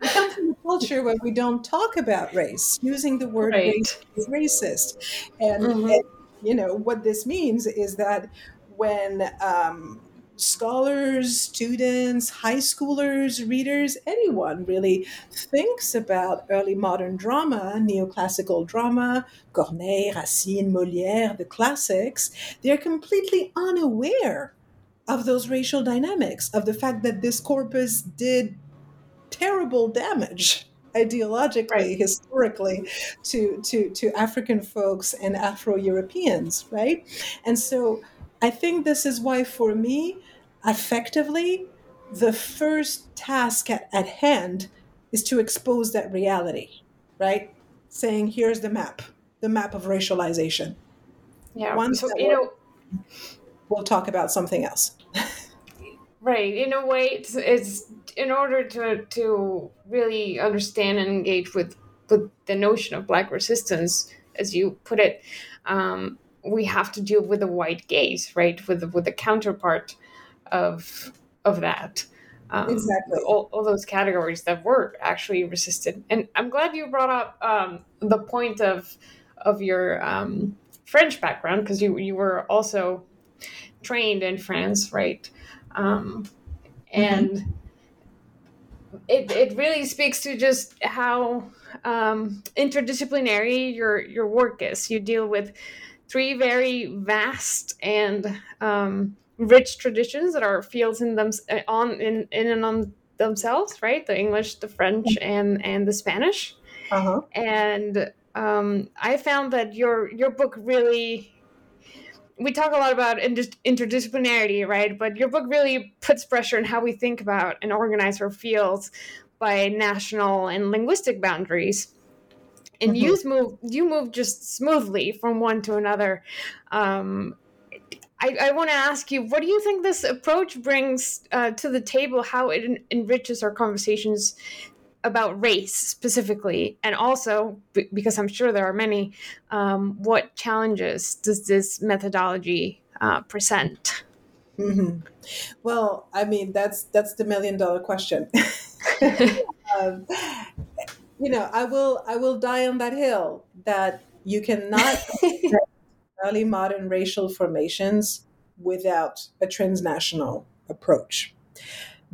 Speaker 3: we come from a culture where we don't talk about race. Using the word
Speaker 2: Right.
Speaker 3: race is racist, and,
Speaker 2: Mhm.
Speaker 3: and, you know what this means is that when um, scholars, students, high schoolers, readers, anyone really thinks about early modern drama, neoclassical drama, Corneille, Racine, Molière, the classics, they're completely unaware of those racial dynamics, of the fact that this corpus did terrible damage ideologically,
Speaker 2: Right.
Speaker 3: historically, to, to, to African folks and Afro Europeans, right? And so I think this is why, for me, effectively, the first task at, at hand is to expose that reality, right? Saying, here's the map, the map of racialization.
Speaker 2: Yeah.
Speaker 3: Once
Speaker 2: so you know,
Speaker 3: We'll talk about something else.
Speaker 2: right. In a way, it's, it's in order to to really understand and engage with with the notion of black resistance, as you put it, um, we have to deal with the white gaze, right? With the, with the counterpart of of that. Um,
Speaker 3: Exactly.
Speaker 2: All, all those categories that were actually resisted, and I'm glad you brought up um, the point of of your um, French background because you you were also trained in France, right? Um, and it, it really speaks to just how um, interdisciplinary your your work is. You deal with three very vast and um, rich traditions that are fields in them on in, in and on themselves, right? The English, the French, and and the Spanish.
Speaker 3: Uh-huh.
Speaker 2: And um, I found that your your book really we talk a lot about inter- interdisciplinarity, right? But your book really puts pressure on how we think about and organize our fields by national and linguistic boundaries. And you move you move just smoothly from one to another. Um, I, I want to ask you, what do you think this approach brings uh, to the table? How it en- enriches our conversations about race specifically, and also b- because I'm sure there are many, um, what challenges does this methodology uh, present?
Speaker 3: hmm Well, I mean, that's that's the million dollar question. um, you know, I will I will die on that hill that you cannot early modern racial formations without a transnational approach,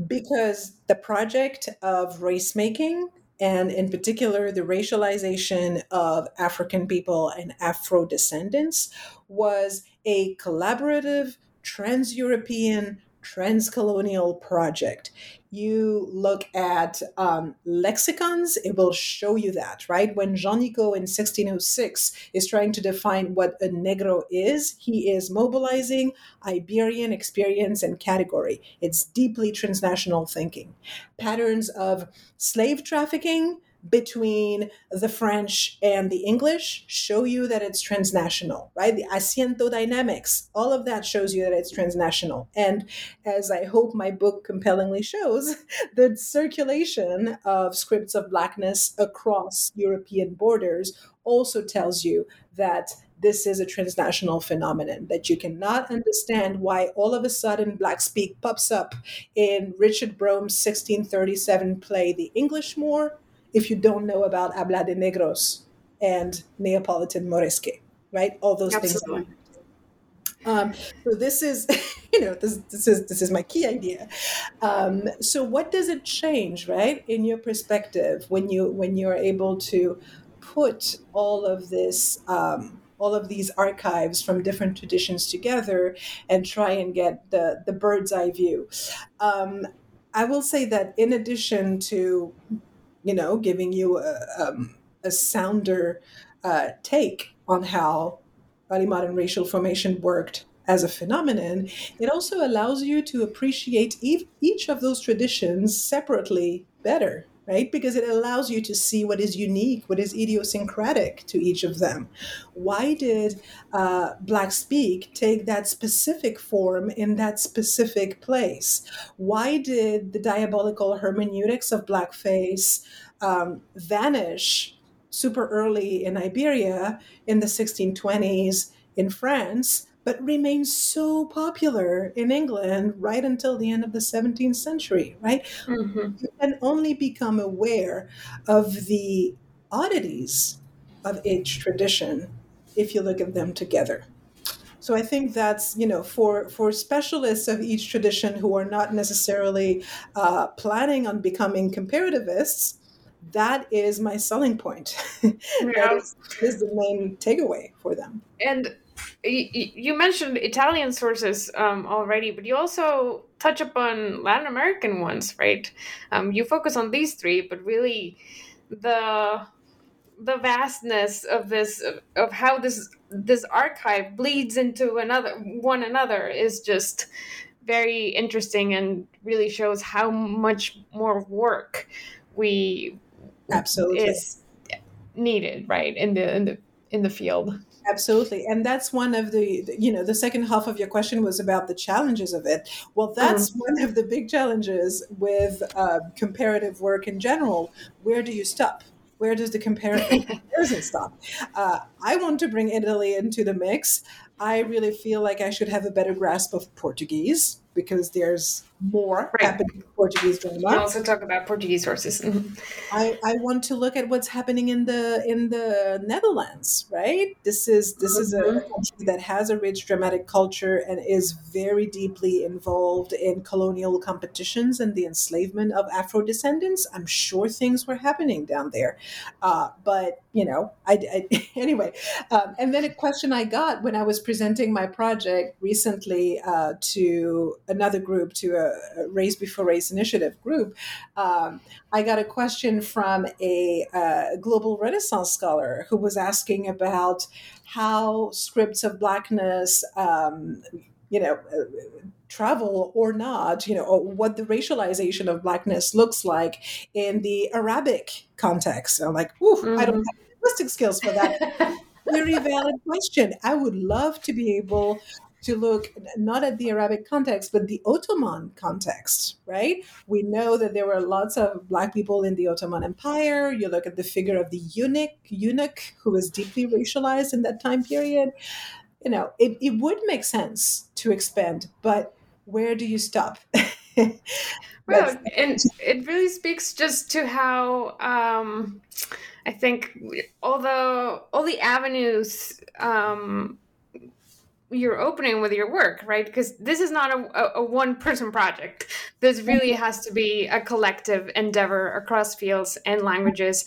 Speaker 3: because the project of race making and in particular the racialization of African people and Afro descendants was a collaborative trans European, trans colonial project. You look at um, lexicons, it will show you that, right? When Jean Nicot in 1606 is trying to define what a Negro is, he is mobilizing Iberian experience and category. It's deeply transnational thinking. Patterns of slave trafficking, between the French and the English show you that it's transnational, right? The asiento dynamics, all of that shows you that it's transnational. And as I hope my book compellingly shows, the circulation of scripts of blackness across European borders also tells you that this is a transnational phenomenon that you cannot understand why all of a sudden black speak pops up in richard brome's 1637 play the english moor if you don't know about habla de negros and neapolitan moresque right all those Absolutely. things um, so this is, you know, this this is this is my key idea. Um, so what does it change, right, in your perspective when you when you're able to put all of this um, all of these archives from different traditions together and try and get the, the bird's eye view. Um, I will say that in addition to, you know, giving you a, um, a sounder uh, take on how early modern racial formation worked as a phenomenon, it also allows you to appreciate each of those traditions separately better right? Because it allows you to see what is unique, what is idiosyncratic to each of them. Why did uh, Black Speak take that specific form in that specific place? Why did the diabolical hermeneutics of blackface um, vanish super early in Iberia in the 1620s in France? But remained so popular in England right until the end of the 17th century, right? Mm-hmm. You can only become aware of the oddities of each tradition if you look at them together. So I think that's you know for for specialists of each tradition who are not necessarily uh, planning on becoming comparativists, that is my selling point. Yeah. that is, is the main takeaway for them.
Speaker 2: And you mentioned Italian sources um, already, but you also touch upon Latin American ones, right? Um, you focus on these three, but really the the vastness of this of how this this archive bleeds into another one another is just very interesting and really shows how much more work we
Speaker 3: absolutely
Speaker 2: is needed right in the in the in the field
Speaker 3: absolutely. And that's one of the you know the second half of your question was about the challenges of it. Well that's mm-hmm. one of the big challenges with uh, comparative work in general. Where do you stop? Where does the comparison stop? Uh, i want to bring italy into the mix. I really feel like i should have a better grasp of portuguese because there's more right. happening in Portuguese drama.
Speaker 2: We also talk about Portuguese sources. Mm-hmm.
Speaker 3: I, I want to look at what's happening in the in the Netherlands, right? This is this mm-hmm. is a mm-hmm. country that has a rich dramatic culture and is very deeply involved in colonial competitions and the enslavement of Afro descendants. I'm sure things were happening down there, uh, but you know, I, I anyway. Um, and then a question I got when I was presenting my project recently uh, to another group, to a, a, Race Before Race initiative group, um, I got a question from a, a global Renaissance scholar who was asking about how scripts of blackness, um, you know. Uh, travel or not, you know, what the racialization of blackness looks like in the Arabic context. I'm like, mm-hmm. I don't mm-hmm. have linguistic skills for that. Very valid question. I would love to be able to look not at the Arabic context, but the Ottoman context, right? We know that there were lots of Black people in the Ottoman Empire. You look at the figure of the eunuch, eunuch who was deeply racialized in that time period. You know, it, it would make sense to expand, but where do you stop?
Speaker 2: well, and it really speaks just to how um, I think although all the avenues um, you're opening with your work, right? Because this is not a, a, one person project. This really has to be a collective endeavor across fields and languages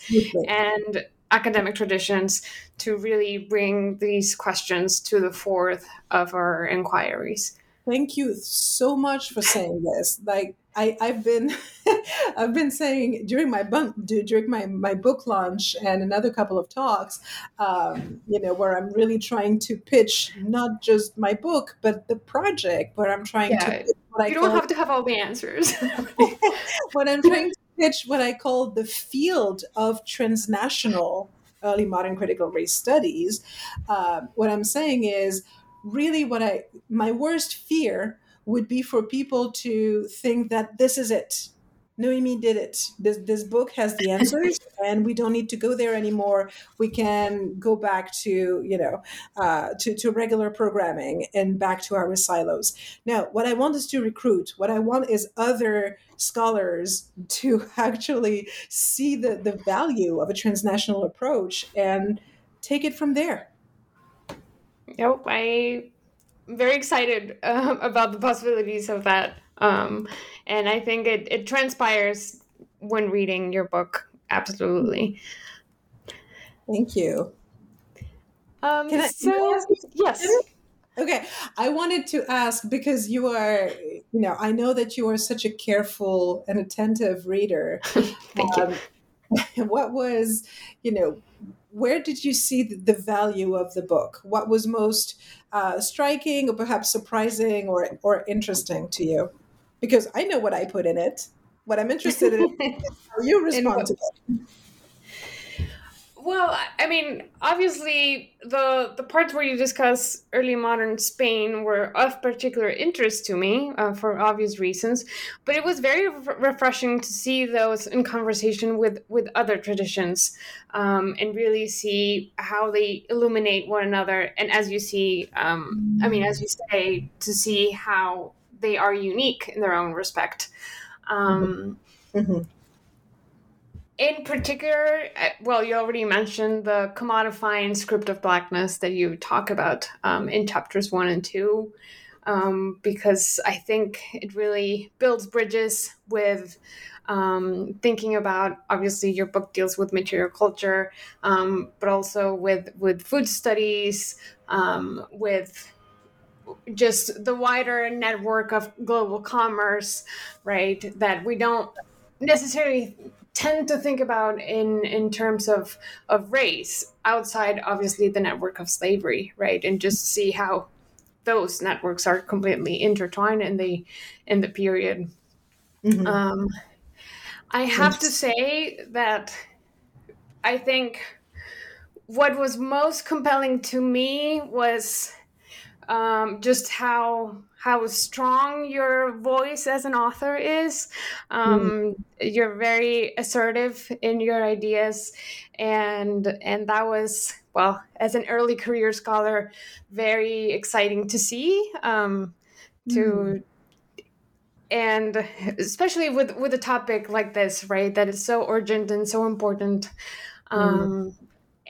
Speaker 2: and academic traditions to really bring these questions to the fore of our inquiries.
Speaker 3: Thank you so much for saying this. Like I, I've been I've been saying during my bunk, during my, my book launch and another couple of talks, um, you know, where I'm really trying to pitch not just my book but the project, where I'm trying yeah. to.
Speaker 2: you I don't have to have all the answers.
Speaker 3: what I'm trying to pitch what I call the field of transnational early modern critical race studies. Uh, what I'm saying is really what I my worst fear would be for people to think that this is it Noémie did it. This this book has the answers, and we don't need to go there anymore. We can go back to you know uh, to to regular programming and back to our silos. Now, what I want is to recruit. What I want is other scholars to actually see the the value of a transnational approach and take it from there.
Speaker 2: Yep, I am very excited uh, about the possibilities of that. Um, and I think it, it transpires when reading your book. Absolutely.
Speaker 3: Thank you.
Speaker 2: Um, I, so, yes.
Speaker 3: Okay, I wanted to ask because you are, you know, I know that you are such a careful and attentive reader.
Speaker 2: Thank um,
Speaker 3: you. What was, you know, where did you see the value of the book? What was most uh, striking, or perhaps surprising, or or interesting to you? because I know what I put in it. What I'm interested in how you respond to it.
Speaker 2: Well, I mean, obviously, the the parts where you discuss early modern Spain were of particular interest to me uh, for obvious reasons. But it was very re- refreshing to see those in conversation with with other traditions, um, and really see how they illuminate one another. And as you see, um, I mean, as you say, to see how they are unique in their own respect. Um, mm-hmm. mm-hmm. In particular, uh, well, you already mentioned the commodifying script of blackness that you talk about um, in chapters one and two, um, because I think it really builds bridges with um, thinking about obviously your book deals with material culture, um, but also with with food studies, um, with just the wider network of global commerce, right? That we don't necessarily tend to think about in in terms of of race outside obviously the network of slavery right? And just see how those networks are completely intertwined in the in the period. Mm-hmm. um i have to say that i think what was most compelling to me was um, just how how strong your voice as an author is. Um, mm. You're very assertive in your ideas, and and that was well as an early career scholar, very exciting to see. Um, to mm. and especially with with a topic like this, right? That is so urgent and so important. Mm. Um,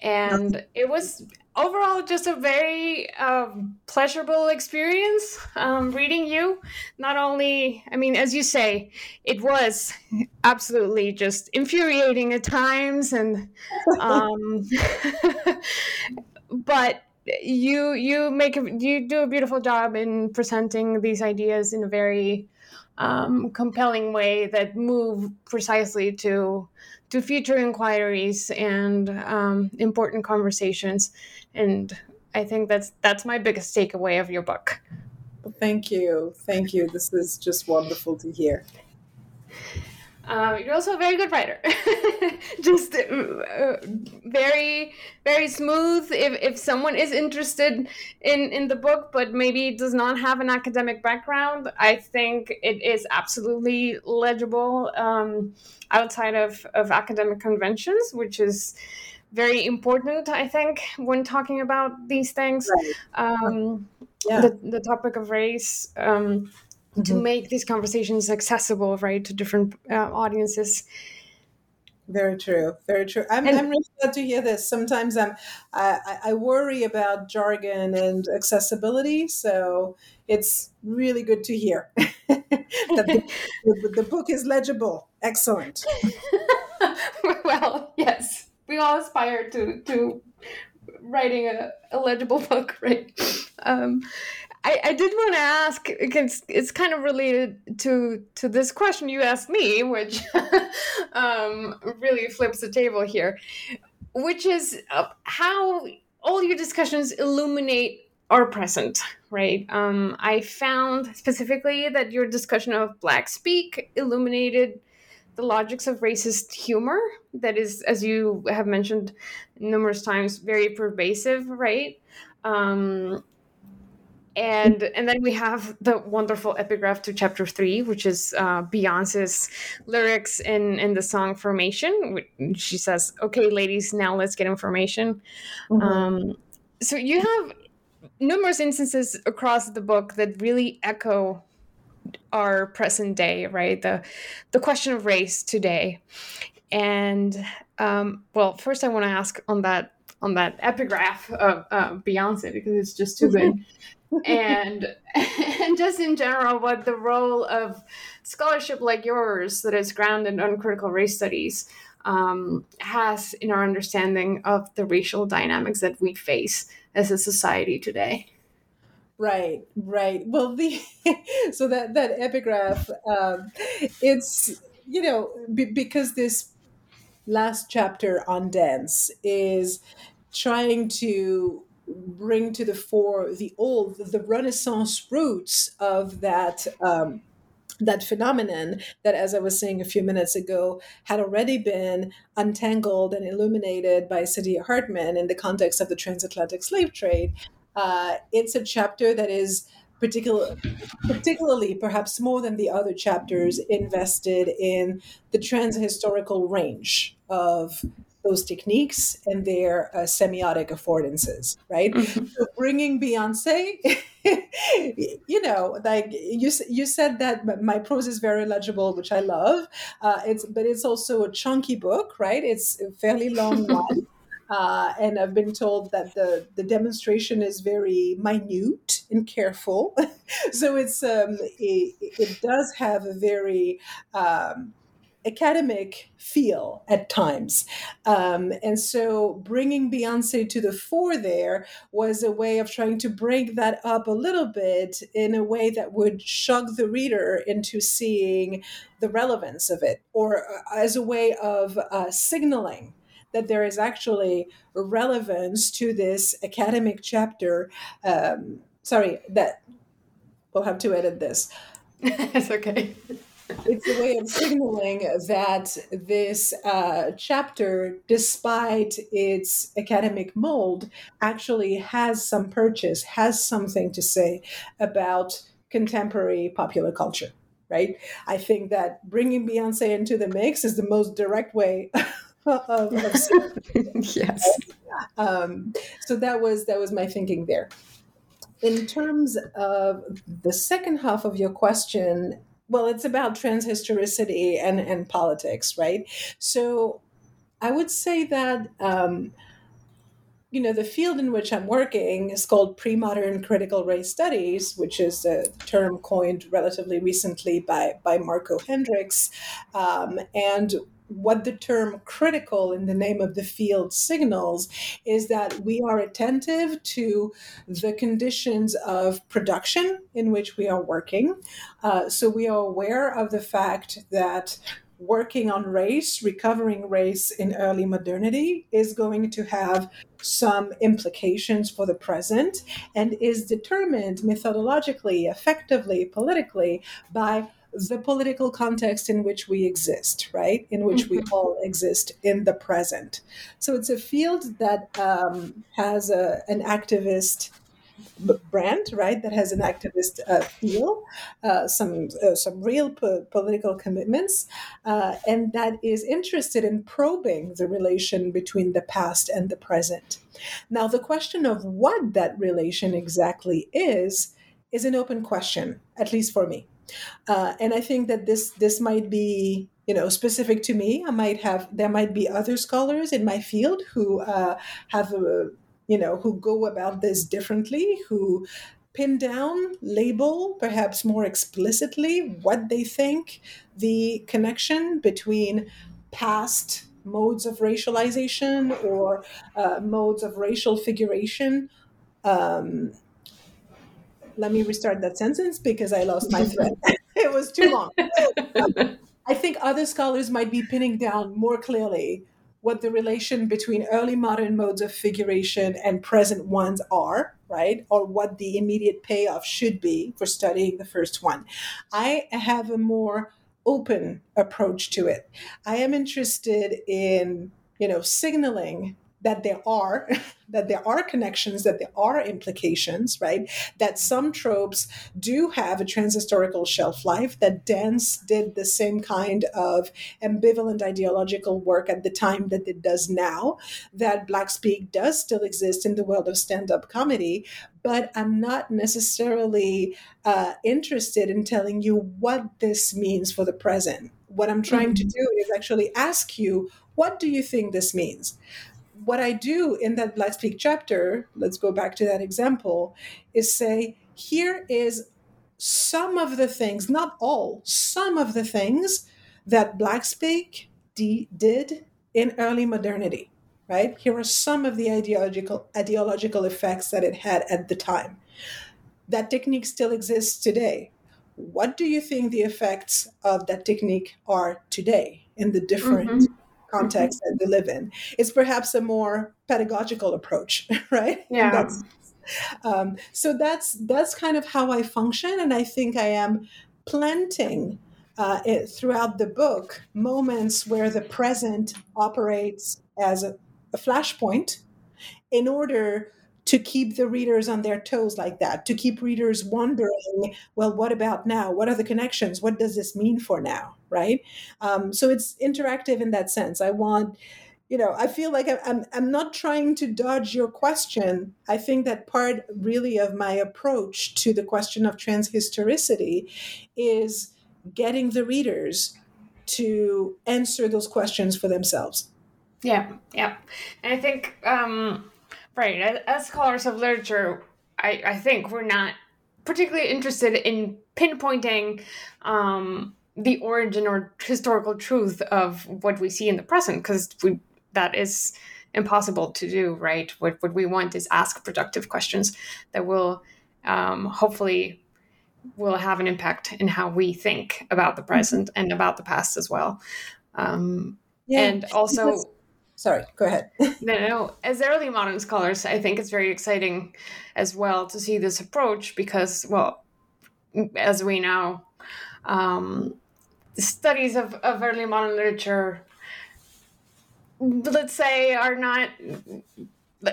Speaker 2: and it was overall just a very um, pleasurable experience um, reading you. Not only i mean as you say it was absolutely just infuriating at times and um, but you you make a, you do a beautiful job in presenting these ideas in a very um, compelling way that move precisely to to future inquiries and um, important conversations. And I think that's that's my biggest takeaway of your book.
Speaker 3: Thank you, thank you. This is just wonderful to hear.
Speaker 2: Um, you're also a very good writer. Just uh, very, very smooth. If, if someone is interested in, in the book, but maybe does not have an academic background, I think it is absolutely legible um, outside of, of academic conventions, which is very important, I think, when talking about these things. Right. Um, yeah. the, the topic of race. Um, mm-hmm. to make these conversations accessible, right, to different uh, audiences.
Speaker 3: Very true. Very true. I'm, and, I'm really glad to hear this. Sometimes I'm, I, I worry about jargon and accessibility, so it's really good to hear that the, the, the book is legible. Excellent.
Speaker 2: well, yes, we all aspire to to writing a, a legible book, right? Um, I, I did want to ask because it's kind of related to to this question you asked me, which um, really flips the table here, which is uh, how all your discussions illuminate our present, right? Um, I found specifically that your discussion of Black Speak illuminated the logics of racist humor that is, as you have mentioned numerous times, very pervasive, right? Um, and and then we have the wonderful epigraph to chapter three, which is uh, Beyonce's lyrics in in the song "Formation." She says, "Okay, ladies, now let's get information." Mm-hmm. Um, so you have numerous instances across the book that really echo our present day, right? The the question of race today. And um, well, first I want to ask on that on that epigraph of uh, Beyonce because it's just too good. and and just in general, what the role of scholarship like yours that is grounded on critical race studies um, has in our understanding of the racial dynamics that we face as a society today.
Speaker 3: Right, right. Well, the so that that epigraph, um, it's you know b- because this last chapter on dance is trying to bring to the fore the old, the Renaissance roots of that. Um, that phenomenon that, as I was saying a few minutes ago, had already been untangled and illuminated by Saidiya Hartman in the context of the transatlantic slave trade. Uh, it's a chapter that is particular, particularly, perhaps more than the other chapters, invested in the transhistorical range of those techniques and their uh, semiotic affordances, right? Mm-hmm. So bringing Beyonce, you know, like you you said that my prose is very legible, which I love. Uh, it's but it's also a chunky book, right? It's a fairly long one. Uh, and I've been told that the, the demonstration is very minute and careful. so it's um, it, it, does have a very um, academic feel at times. Um, and so bringing Beyonce to the fore there was a way of trying to break that up a little bit in a way that would shug the reader into seeing the relevance of it or uh, as a way of uh, signaling that there is actually relevance to this academic chapter. Um, sorry, that we'll have to edit this.
Speaker 2: it's okay.
Speaker 3: It's a way of signaling that this uh, chapter, despite its academic mold, actually has some purchase, has something to say about contemporary popular culture. Right? I think that bringing Beyonce into the mix is the most direct way of, of
Speaker 2: yes.
Speaker 3: Um, so that was that was my thinking there. In terms of the second half of your question, well, it's about transhistoricity and and politics, right? So I would say that. Um, you know, the field in which I'm working is called pre-modern critical race studies, which is a term coined relatively recently by by Margo Hendricks, um, and what the term critical in the name of the field signals is that we are attentive to the conditions of production in which we are working. Uh, so we are aware of the fact that working on race, recovering race in early modernity is going to have some implications for the present and is determined methodologically, effectively, politically by the political context in which we exist, right? In which we mm-hmm. all exist in the present. So it's a field that um, has a, an activist brand, right? That has an activist uh, feel, uh, some uh, some real po- political commitments, uh, and that is interested in probing the relation between the past and the present. Now, the question of what that relation exactly is is an open question, at least for me. Uh, and I think that this this might be you know specific to me. I might have there might be other scholars in my field who uh, have a, you know who go about this differently, who pin down, label perhaps more explicitly what they think the connection between past modes of racialization or uh, modes of racial figuration um, let me restart that sentence because I lost my thread. it was too long. I think other scholars might be pinning down more clearly what the relation between early modern modes of figuration and present ones are, right? Or what the immediate payoff should be for studying the first one. I have a more open approach to it. I am interested in, you know, signaling that there are that there are connections that there are implications right? That some tropes do have a transhistorical shelf life that dance did the same kind of ambivalent ideological work at the time that it does now that black speak does still exist in the world of stand-up comedy but i'm not necessarily uh, interested in telling you what this means for the present. What i'm trying mm-hmm. to do is actually ask you what do you think this means what I do in that Black Speak chapter, let's go back to that example, is say, here is some of the things, not all, some of the things that Black Speak d- did in early modernity, right? Here are some of the ideological ideological effects that it had at the time. That technique still exists today. What do you think the effects of that technique are today in the different mm-hmm context that they live in. It's perhaps a more pedagogical approach, right?
Speaker 2: Yeah.
Speaker 3: That's, um, so that's that's kind of how I function, and I think I am planting uh, it, throughout the book moments where the present operates as a, a flashpoint in order to keep the readers on their toes like that, to keep readers wondering, well, what about now? What are the connections? What does this mean for now? Right? Um, so it's interactive in that sense. I want, you know, I feel like I'm, I'm not trying to dodge your question. I think that part really of my approach to the question of transhistoricity is getting the readers to answer those questions for themselves.
Speaker 2: Yeah, yeah. And I think um, Right. As scholars of literature, I, I think we're not particularly interested in pinpointing um, the origin or historical truth of what we see in the present, because that is impossible to do, right? What, what we want is ask productive questions that will um, hopefully will have an impact in how we think about the present mm-hmm. and about the past as well. Um, yeah, and also
Speaker 3: sorry go ahead.
Speaker 2: No no as early modern scholars i think it's very exciting as well to see this approach because well as we know um, studies of, of early modern literature let's say are not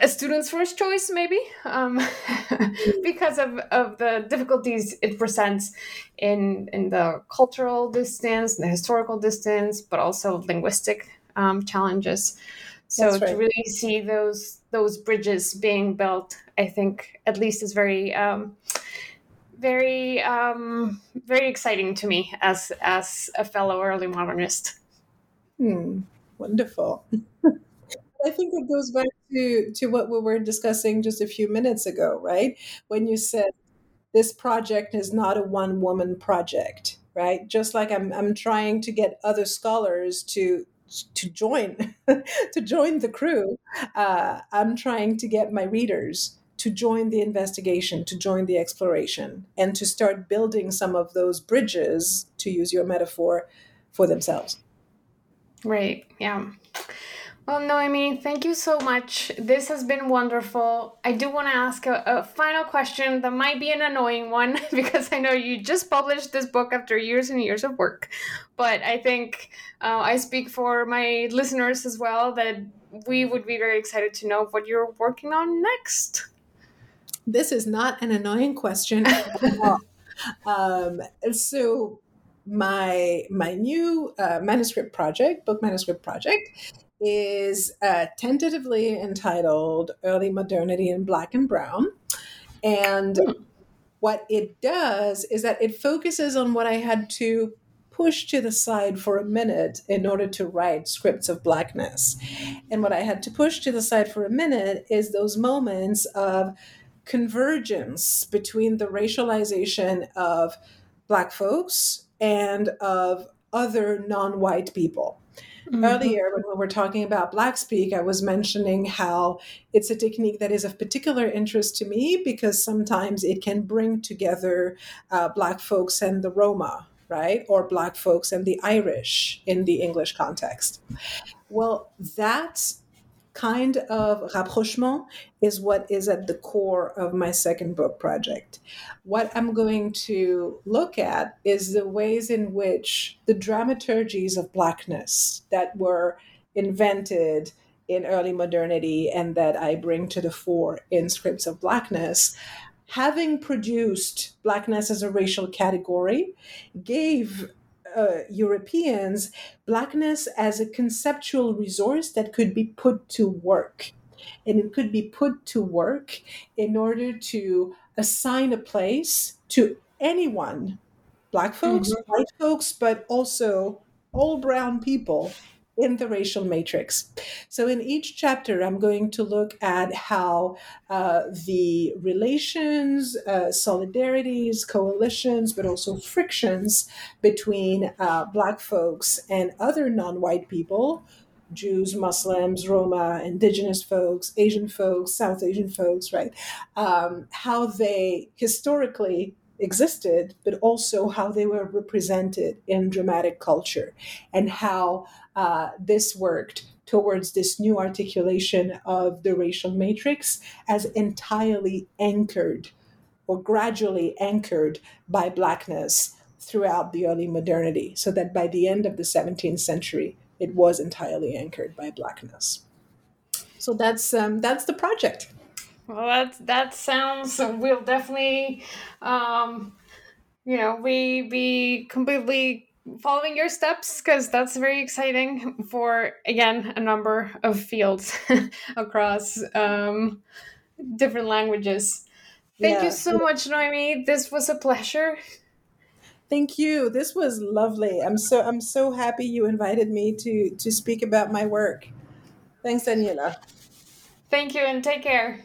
Speaker 2: a student's first choice maybe um, because of, of the difficulties it presents in in the cultural distance the historical distance but also linguistic um, challenges. So right. to really see those those bridges being built, I think at least is very um, very um, very exciting to me as as a fellow early modernist.
Speaker 3: Hmm. Wonderful. I think it goes back to to what we were discussing just a few minutes ago, right? When you said this project is not a one woman project, right? Just like I'm I'm trying to get other scholars to to join to join the crew uh, i'm trying to get my readers to join the investigation to join the exploration and to start building some of those bridges to use your metaphor for themselves.
Speaker 2: Right yeah well, Noémie, thank you so much. This has been wonderful. I do want to ask a, a, final question that might be an annoying one because I know you just published this book after years and years of work. But I think uh, I speak for my listeners as well that we would be very excited to know what you're working on next.
Speaker 3: This is not an annoying question. um, so my my new uh, manuscript project, book manuscript project, is uh, tentatively entitled Early Modernity in Black and Brown. And hmm. what it does is that it focuses on what I had to push to the side for a minute in order to write scripts of blackness. And what I had to push to the side for a minute is those moments of convergence between the racialization of black folks and of other non-white people Mm-hmm. Earlier, when we were talking about Black Speak, I was mentioning how it's a technique that is of particular interest to me because sometimes it can bring together uh, Black folks and the Roma, right? Or Black folks and the Irish in the English context. Well, that kind of rapprochement is what is at the core of my second book project. What I'm going to look at is the ways in which the dramaturgies of Blackness that were invented in early modernity and that I bring to the fore in Scripts of Blackness, having produced Blackness as a racial category, gave uh, Europeans Blackness as a conceptual resource that could be put to work. And it could be put to work in order to assign a place to anyone, Black folks, mm-hmm. white folks, but also all brown people in the racial matrix. So, in each chapter, I'm going to look at how uh, the relations, uh, solidarities, coalitions, but also frictions between uh, Black folks and other non white people. Jews, Muslims, Roma, indigenous folks, Asian folks, South Asian folks, right? Um, how they historically existed, but also how they were represented in dramatic culture and how uh, this worked towards this new articulation of the racial matrix as entirely anchored or gradually anchored by Blackness throughout the early modernity, so that by the end of the 17th century, it was entirely anchored by Blackness. So that's um, that's the project.
Speaker 2: Well, that that sounds. We'll definitely, um, you know, we be completely following your steps because that's very exciting for again a number of fields across um, different languages. Thank yeah. you so much, Noémie. This was a pleasure.
Speaker 3: Thank you. This was lovely. I'm so I'm so happy you invited me to to speak about my work. Thanks, Daniela.
Speaker 2: Thank you and take care.